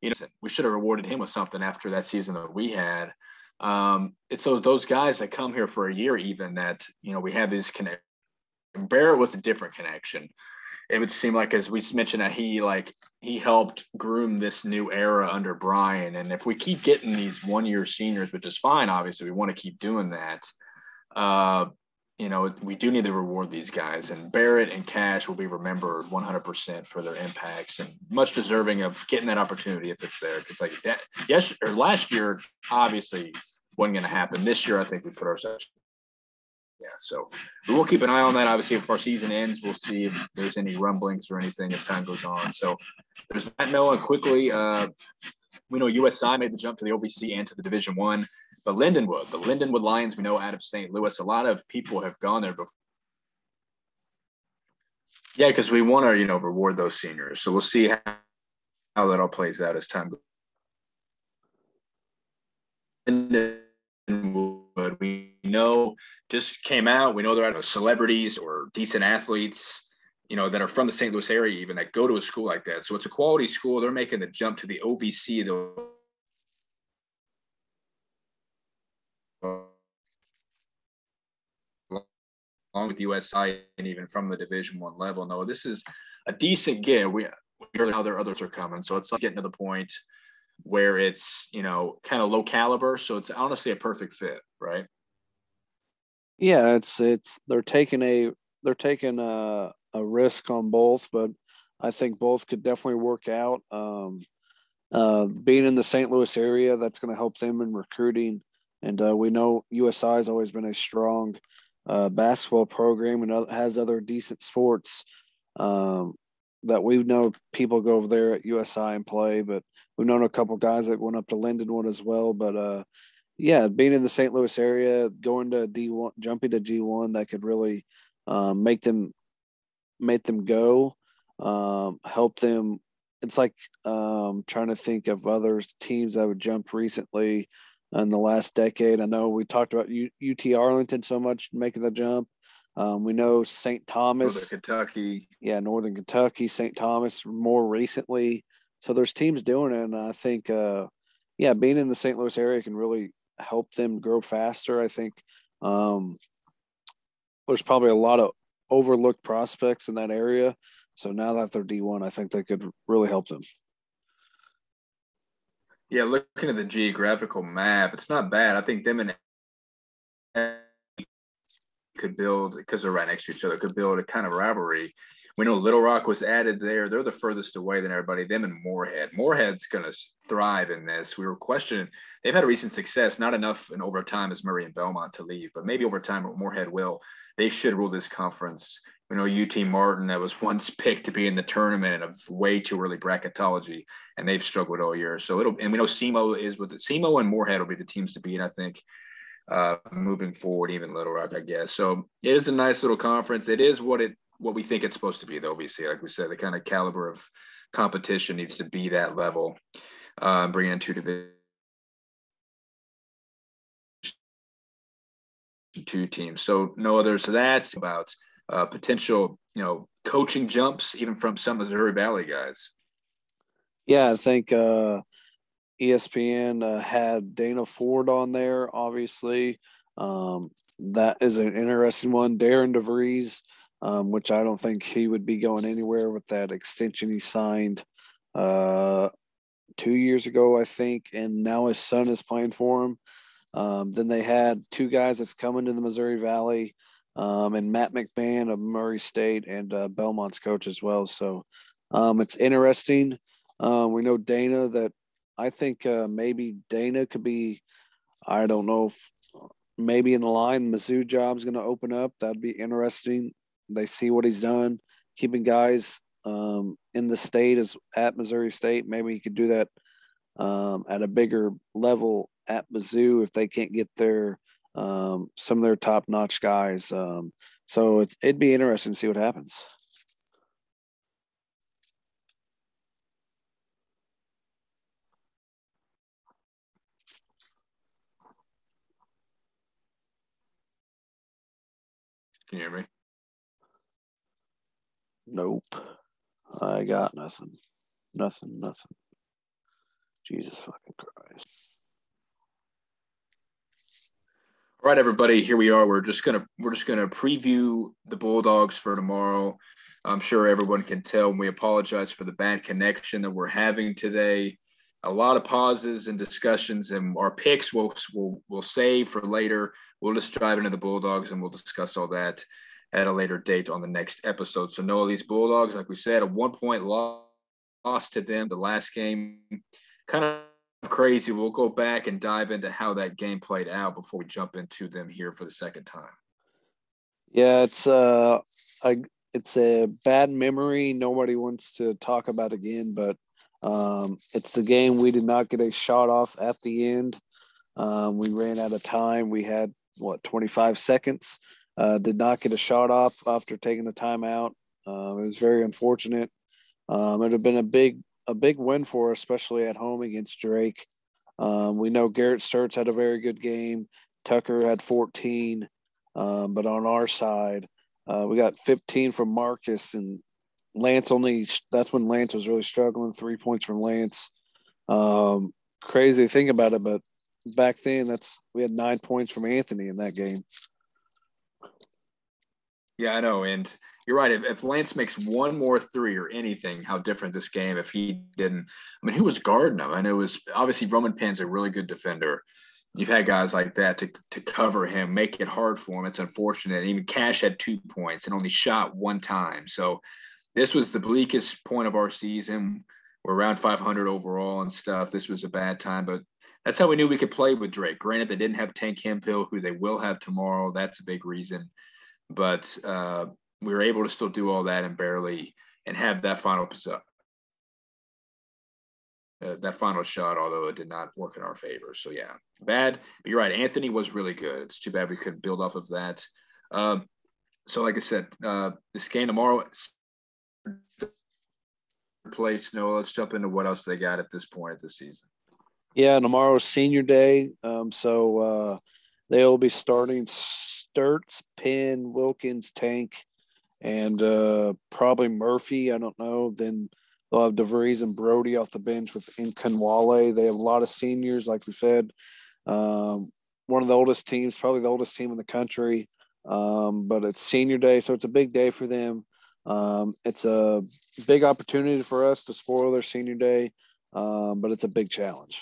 you know we should have rewarded him with something after that season that we had. Um, it's so those guys that come here for a year, even that you know we have these connect. Barrett was a different connection. It would seem like, as we mentioned, that he like he helped groom this new era under Brian. And if we keep getting these one-year seniors, which is fine, obviously we want to keep doing that. Uh, you know, we do need to reward these guys, and Barrett and Cash will be remembered 100% for their impacts and much deserving of getting that opportunity if it's there. Because like that, yes, or last year obviously wasn't going to happen. This year, I think we put ourselves. Yeah, so we will keep an eye on that. Obviously, if our season ends, we'll see if there's any rumblings or anything as time goes on. So there's that. Noah, quickly, uh, we know USI made the jump to the OVC and to the Division One. But Lindenwood, the Lindenwood Lions, we know out of St. Louis, a lot of people have gone there before. Yeah, because we want to, you know, reward those seniors. So we'll see how, how that all plays out as time goes. Lindenwood, we know just came out. We know out of celebrities or decent athletes, you know, that are from the St. Louis area, even that go to a school like that. So it's a quality school. They're making the jump to the OVC, the along with USI and even from the Division One level. No, this is a decent get. We hear how there others are coming, so it's getting to the point where it's you know kind of low caliber. So it's honestly a perfect fit, right? Yeah, it's it's they're taking a they're taking a a risk on both, but I think both could definitely work out. Um, uh, being in the St. Louis area, that's going to help them in recruiting. And uh, we know USI has always been a strong uh, basketball program and has other decent sports um, that we know people go over there at USI and play. But we've known a couple guys that went up to Lindenwood as well. But uh, yeah, being in the St. Louis area, going to D one, jumping to G one, that could really um, make them make them go, um, help them. It's like um, trying to think of other teams that would jump recently in the last decade. I know we talked about UT Arlington so much making the jump. Um, we know St. Thomas, Northern Kentucky. Yeah, Northern Kentucky, St. Thomas more recently. So there's teams doing it. And I think, uh, yeah, being in the St. Louis area can really help them grow faster. I think um, there's probably a lot of overlooked prospects in that area. So now that they're D1, I think they could really help them. Yeah, looking at the geographical map, it's not bad. I think them and could build because they're right next to each other. Could build a kind of rivalry. We know Little Rock was added there. They're the furthest away than everybody. Them and Morehead. Morehead's going to thrive in this. We were questioning. They've had a recent success. Not enough in overtime as Murray and Belmont to leave, but maybe over time Morehead will. They should rule this conference you know, UT Martin that was once picked to be in the tournament of way too early bracketology, and they've struggled all year. So it'll, and we know SEMO is with it. SEMO and Morehead will be the teams to beat, I think, uh, moving forward, even Little Rock, I guess. So it is a nice little conference. It is what it, what we think it's supposed to be, though, obviously. Like we said, the kind of caliber of competition needs to be that level, uh, bringing in two divisions. two teams. So no others. That's about uh, potential, you know, coaching jumps even from some Missouri Valley guys. Yeah, I think uh, ESPN uh, had Dana Ford on there. Obviously, um, that is an interesting one. Darren DeVries, um, which I don't think he would be going anywhere with that extension he signed uh, two years ago, I think, and now his son is playing for him. Um, then they had two guys that's coming to the Missouri Valley um, and Matt McMahon of Murray State and uh, Belmont's coach as well. So um, it's interesting. Uh, we know Dana that I think uh, maybe Dana could be, I don't know if maybe in the line, Mizzou job's going to open up. That'd be interesting. They see what he's done, keeping guys um, in the state as at Missouri State. Maybe he could do that um, at a bigger level at Mizzou if they can't get their um, some of their top notch guys. Um, so it, it'd be interesting to see what happens. Can you hear me? Nope. I got nothing. Nothing, nothing. Jesus fucking Christ. All right, everybody, here we are. We're just gonna we're just gonna preview the Bulldogs for tomorrow. I'm sure everyone can tell. And We apologize for the bad connection that we're having today. A lot of pauses and discussions, and our picks we'll, we'll, we'll save for later. We'll just dive into the Bulldogs and we'll discuss all that at a later date on the next episode. So, no, these Bulldogs, like we said, a one point loss to them the last game. Kind of crazy. We'll go back and dive into how that game played out before we jump into them here for the second time. Yeah, it's uh, it's a bad memory. Nobody wants to talk about again, but um, it's the game we did not get a shot off at the end. Um, we ran out of time. We had what 25 seconds. Uh, did not get a shot off after taking the timeout. Uh, it was very unfortunate. Um, it would have been a big a big win for us, especially at home against Drake. Um, we know Garrett Sturtz had a very good game. Tucker had 14, um, but on our side, uh, we got 15 from Marcus and Lance only. That's when Lance was really struggling. Three points from Lance. Um, crazy to think about it, but back then that's we had nine points from Anthony in that game. Yeah, I know, and you're right. If, if Lance makes one more three or anything, how different this game if he didn't. I mean, who was guarding him? And it was obviously Roman Penn's a really good defender. You've had guys like that to, to cover him, make it hard for him. It's unfortunate. Even Cash had two points and only shot one time. So this was the bleakest point of our season. We're around 500 overall and stuff. This was a bad time, but that's how we knew we could play with Drake. Granted, they didn't have Tank Hemphill, who they will have tomorrow. That's a big reason. But uh, we were able to still do all that and barely and have that final uh, that final shot, although it did not work in our favor. So yeah, bad. But you're right. Anthony was really good. It's too bad we couldn't build off of that. Um, so like I said, uh, this game tomorrow. Place no. Let's jump into what else they got at this point of the season. Yeah, tomorrow's senior day. Um, so uh, they'll be starting Sturtz, Penn, Wilkins, Tank, and uh, probably Murphy. I don't know. Then They'll have DeVries and Brody off the bench with Inkanwale. They have a lot of seniors, like we said. Um, one of the oldest teams, probably the oldest team in the country. Um, but it's senior day, so it's a big day for them. Um, it's a big opportunity for us to spoil their senior day, um, but it's a big challenge.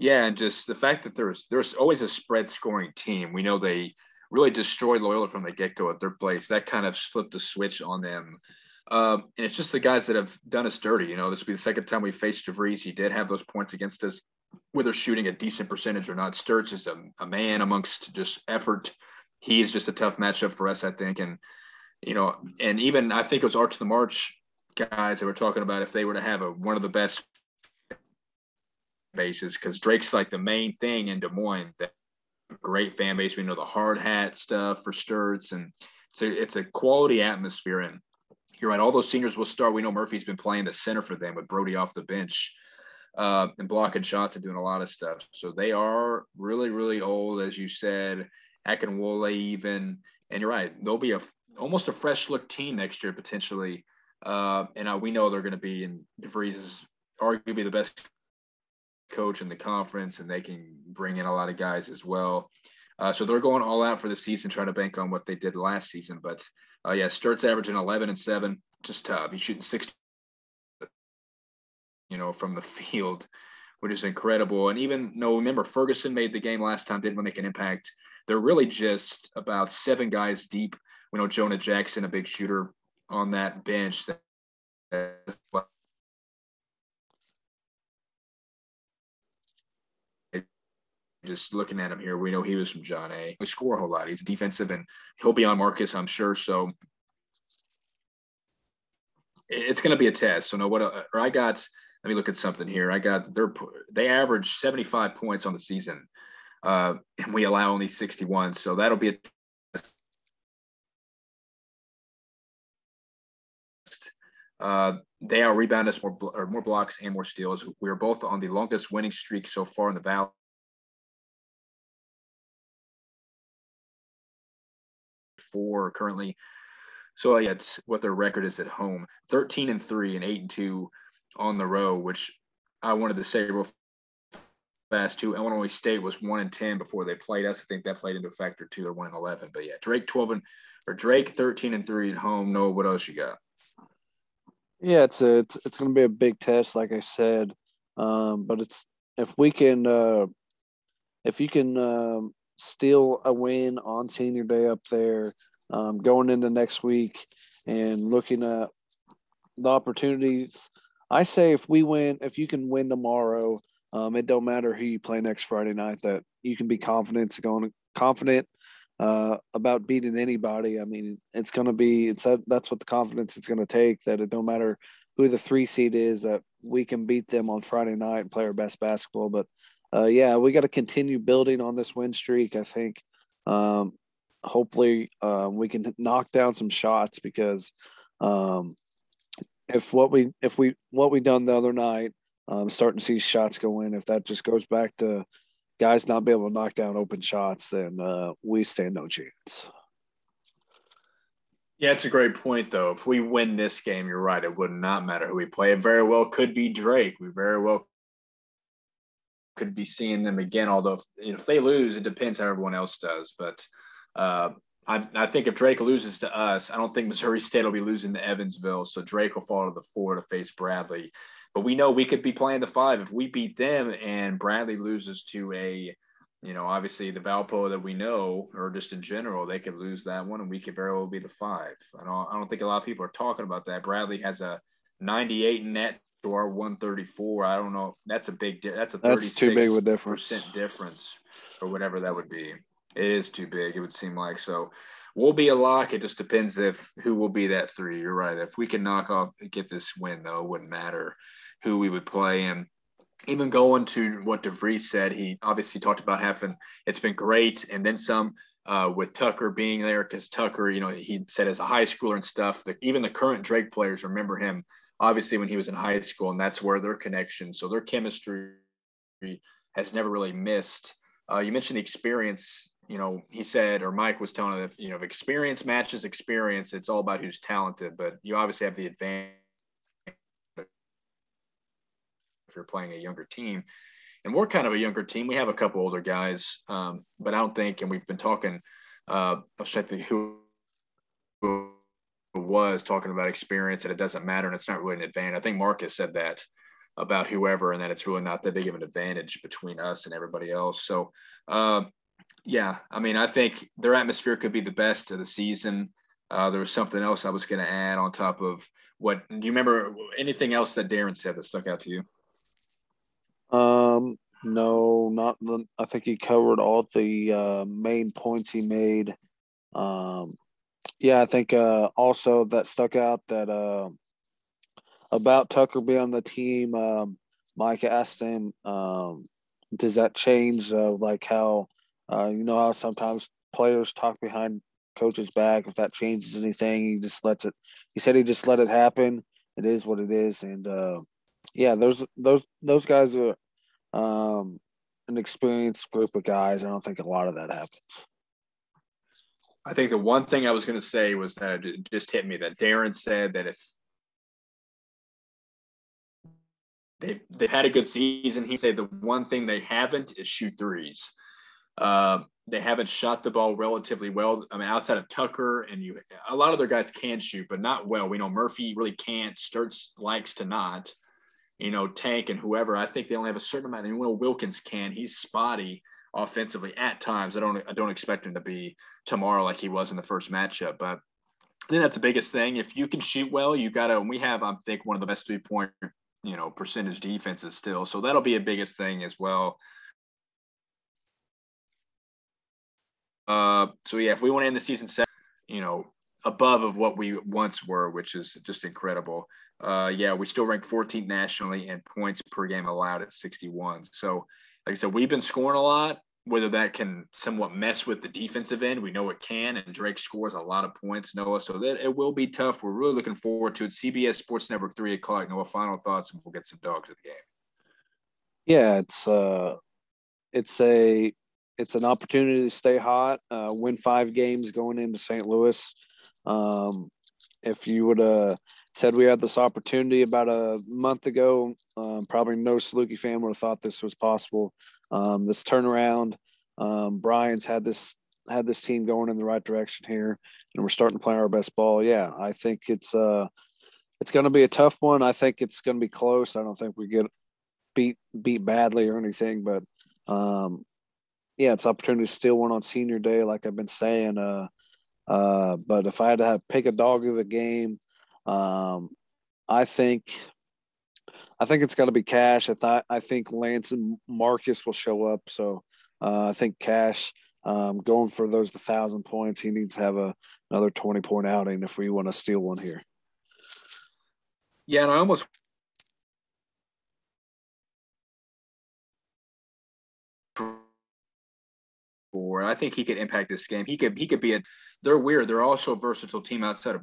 Yeah, and just the fact that there's there's always a spread scoring team. We know they really destroyed Loyola from the get go at their place. That kind of flipped the switch on them. Um, and it's just the guys that have done us dirty. You know, this will be the second time we faced DeVries. He did have those points against us, whether shooting a decent percentage or not. Sturtz is a, a man amongst just effort. He's just a tough matchup for us, I think. And, you know, and even I think it was Arch the March guys that were talking about if they were to have a, one of the best bases, because Drake's like the main thing in Des Moines that great fan base. We know the hard hat stuff for Sturtz, and so it's a quality atmosphere. And you're right, all those seniors will start. We know Murphy's been playing the center for them with Brody off the bench uh, and blocking shots and doing a lot of stuff. So they are really, really old, as you said. Akinwole even, and you're right, they'll be a almost a fresh look team next year potentially. Uh, and uh, we know they're going to be in DeVries is arguably the best coach in the conference, and they can bring in a lot of guys as well. Uh, so they're going all out for the season, trying to bank on what they did last season. But uh, yeah, Sturtz averaging 11 and seven, just tough. He's shooting 60, you know, from the field, which is incredible. And even no, remember Ferguson made the game last time, didn't make an impact. They're really just about seven guys deep. We know Jonah Jackson, a big shooter on that bench. That just looking at him here, we know he was from John A. We score a whole lot. He's defensive and he'll be on Marcus, I'm sure. So it's going to be a test. So no, what uh, or I got. Let me look at something here. I got their they average 75 points on the season, uh, and we allow only 61. So that'll be a test. Uh, they are rebound us more or more blocks and more steals. We are both on the longest winning streak so far in the Valley four currently. So yeah, it's what their record is at home: thirteen and three and eight and two on the road. Which I wanted to say real fast too. Illinois State was one and ten before they played us. I think that played into a factor too. They're one and eleven. But yeah, Drake twelve and or Drake thirteen and three at home. No, what else you got? Yeah, it's a, it's it's going to be a big test, like I said. Um, but it's if we can, uh, if you can um, steal a win on Senior Day up there, um, going into next week, and looking at the opportunities. I say if we win, if you can win tomorrow, um, it don't matter who you play next Friday night. That you can be confident going confident uh, about beating anybody. I mean, it's going to be it's that, that's what the confidence it's going to take. That it don't matter who the three seed is, that we can beat them on Friday night and play our best basketball. But uh, yeah, we got to continue building on this win streak. I think um, hopefully uh, we can knock down some shots because um, if what we if we what we done the other night, um, starting to see shots go in. If that just goes back to guys not being able to knock down open shots, then uh, we stand no chance. Yeah, it's a great point, though. If we win this game, you're right. It would not matter who we play. It very well could be Drake. We very well could be seeing them again. Although if, if they lose, it depends how everyone else does. But uh, I, I, think if Drake loses to us, I don't think Missouri State will be losing to Evansville. So Drake will fall to the four to face Bradley. But we know we could be playing the five if we beat them and Bradley loses to a, you know, obviously the Valpo that we know, or just in general, they could lose that one and we could very well be the five. I don't, I don't think a lot of people are talking about that. Bradley has a 98 net to our 134. I don't know. That's a big. That's a that's too big a difference. Percent difference, or whatever that would be. It is too big. It would seem like so. We'll be a lock. It just depends if who will be that three. You're right. If we can knock off, get this win though, it wouldn't matter who we would play. And even going to what DeVries said, he obviously talked about having it's been great, and then some. Uh, with Tucker being there, because Tucker, you know, he said as a high schooler and stuff, that even the current Drake players remember him obviously when he was in high school, and that's where their connection, so their chemistry has never really missed. Uh, you mentioned the experience. You know, he said, or Mike was telling him, you know, if experience matches experience, it's all about who's talented. But you obviously have the advantage if you're playing a younger team. And we're kind of a younger team. We have a couple older guys, um, but I don't think, and we've been talking, uh, I think who, who was talking about experience and it doesn't matter and it's not really an advantage. I think Marcus said that about whoever and that it's really not that big of an advantage between us and everybody else. So, uh, yeah, I mean, I think their atmosphere could be the best of the season. Uh, there was something else I was going to add on top of what. Do you remember anything else that Darren said that stuck out to you? Um, no, not the. I think he covered all the uh, main points he made. Um, yeah, I think uh, also that stuck out that uh, about Tucker being on the team. Um, Mike asked him, um, "Does that change uh, like how uh, you know how sometimes players talk behind coach's back? If that changes anything, he just lets it. He said he just let it happen. It is what it is, and uh, yeah, those those those guys are um, an experienced group of guys. I don't think a lot of that happens. I think the one thing I was going to say was that it just hit me that Darren said that if they've they've had a good season, he said the one thing they haven't is shoot threes. Uh, they haven't shot the ball relatively well. I mean, outside of Tucker and you, a lot of their guys can shoot, but not well. We know Murphy really can't. Sturtz likes to not you know, Tank and whoever. I think they only have a certain amount. And Will Wilkins can. He's spotty offensively at times. I don't I don't expect him to be tomorrow like he was in the first matchup, but I think that's the biggest thing. If you can shoot well, you gotta. We have, I think, one of the best three point, you know, percentage defenses still. So that'll be a biggest thing as well. Uh, so yeah, if we want to end the season set, you know, above of what we once were, which is just incredible. Uh, yeah, we still rank 14th nationally and points per game allowed at 61. So, like I said, we've been scoring a lot. Whether that can somewhat mess with the defensive end, we know it can. And Drake scores a lot of points, Noah. So that it will be tough. We're really looking forward to it. CBS Sports Network, three o'clock. Noah, final thoughts, and we'll get some dogs at the game. Yeah, it's uh, it's a it's an opportunity to stay hot, uh, win five games going into St. Louis. Um, if you would have said we had this opportunity about a month ago, um, probably no Saluki fan would have thought this was possible. Um, this turnaround, um, Bryan's had this had this team going in the right direction here, and we're starting to play our best ball. Yeah, I think it's uh, it's going to be a tough one. I think it's going to be close. I don't think we get beat beat badly or anything, but um, yeah, it's opportunity to steal one on senior day, like I've been saying. Uh, uh, but if I had to have, pick a dog of the game, um, I think I think it's got to be Cash. I thought I think Lance and Marcus will show up. So uh, I think Cash um, going for those thousand points, he needs to have a, another twenty point outing if we want to steal one here. Yeah, and I almost for. I think he could impact this game. He could he could be a. They're weird. They're also a versatile team outside of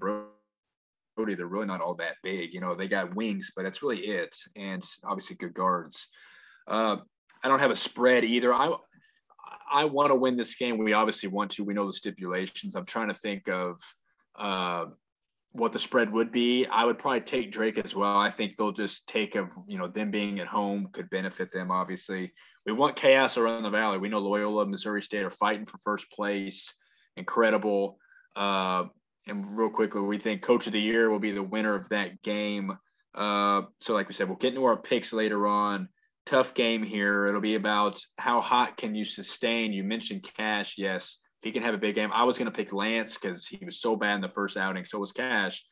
They're really not all that big. You know, they got wings, but that's really it, and obviously good guards. Uh, I don't have a spread either. I I want to win this game. We obviously want to. We know the stipulations. I'm trying to think of uh, what the spread would be. I would probably take Drake as well. I think they'll just take of you know them being at home could benefit them. Obviously, we want chaos around the valley. We know Loyola, Missouri State are fighting for first place. Incredible. Uh, and real quickly, we think Coach of the Year will be the winner of that game. Uh, so, like we said, we'll get into our picks later on. Tough game here. It'll be about how hot can you sustain. You mentioned Cash, yes If he can have a big game. I was going to pick Lance because he was so bad in the first outing. So was Cash.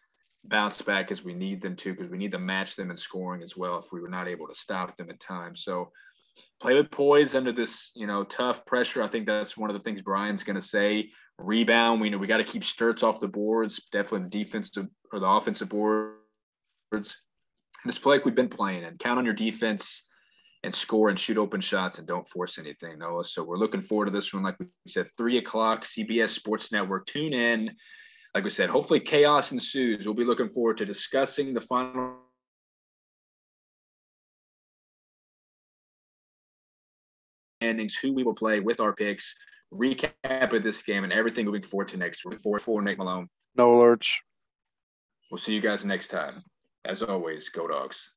Bounce back as we need them to because we need to match them in scoring as well if we were not able to stop them in time. So play with poise under this, you know, tough pressure. I think that's one of the things Bryan's going to say. Rebound. We know we got to keep Sturtz off the boards, definitely the defensive or the offensive boards. And just play like we've been playing and count on your defense and score and shoot open shots and don't force anything, Noah. So we're looking forward to this one. Like we said, three o'clock, CBS Sports Network. Tune in. Like we said, hopefully chaos ensues. We'll be looking forward to discussing the final standings, who we will play with our picks, recap of this game, and everything moving forward to next week. For for Nick Malone. No alerts. We'll see you guys next time. As always, go dogs.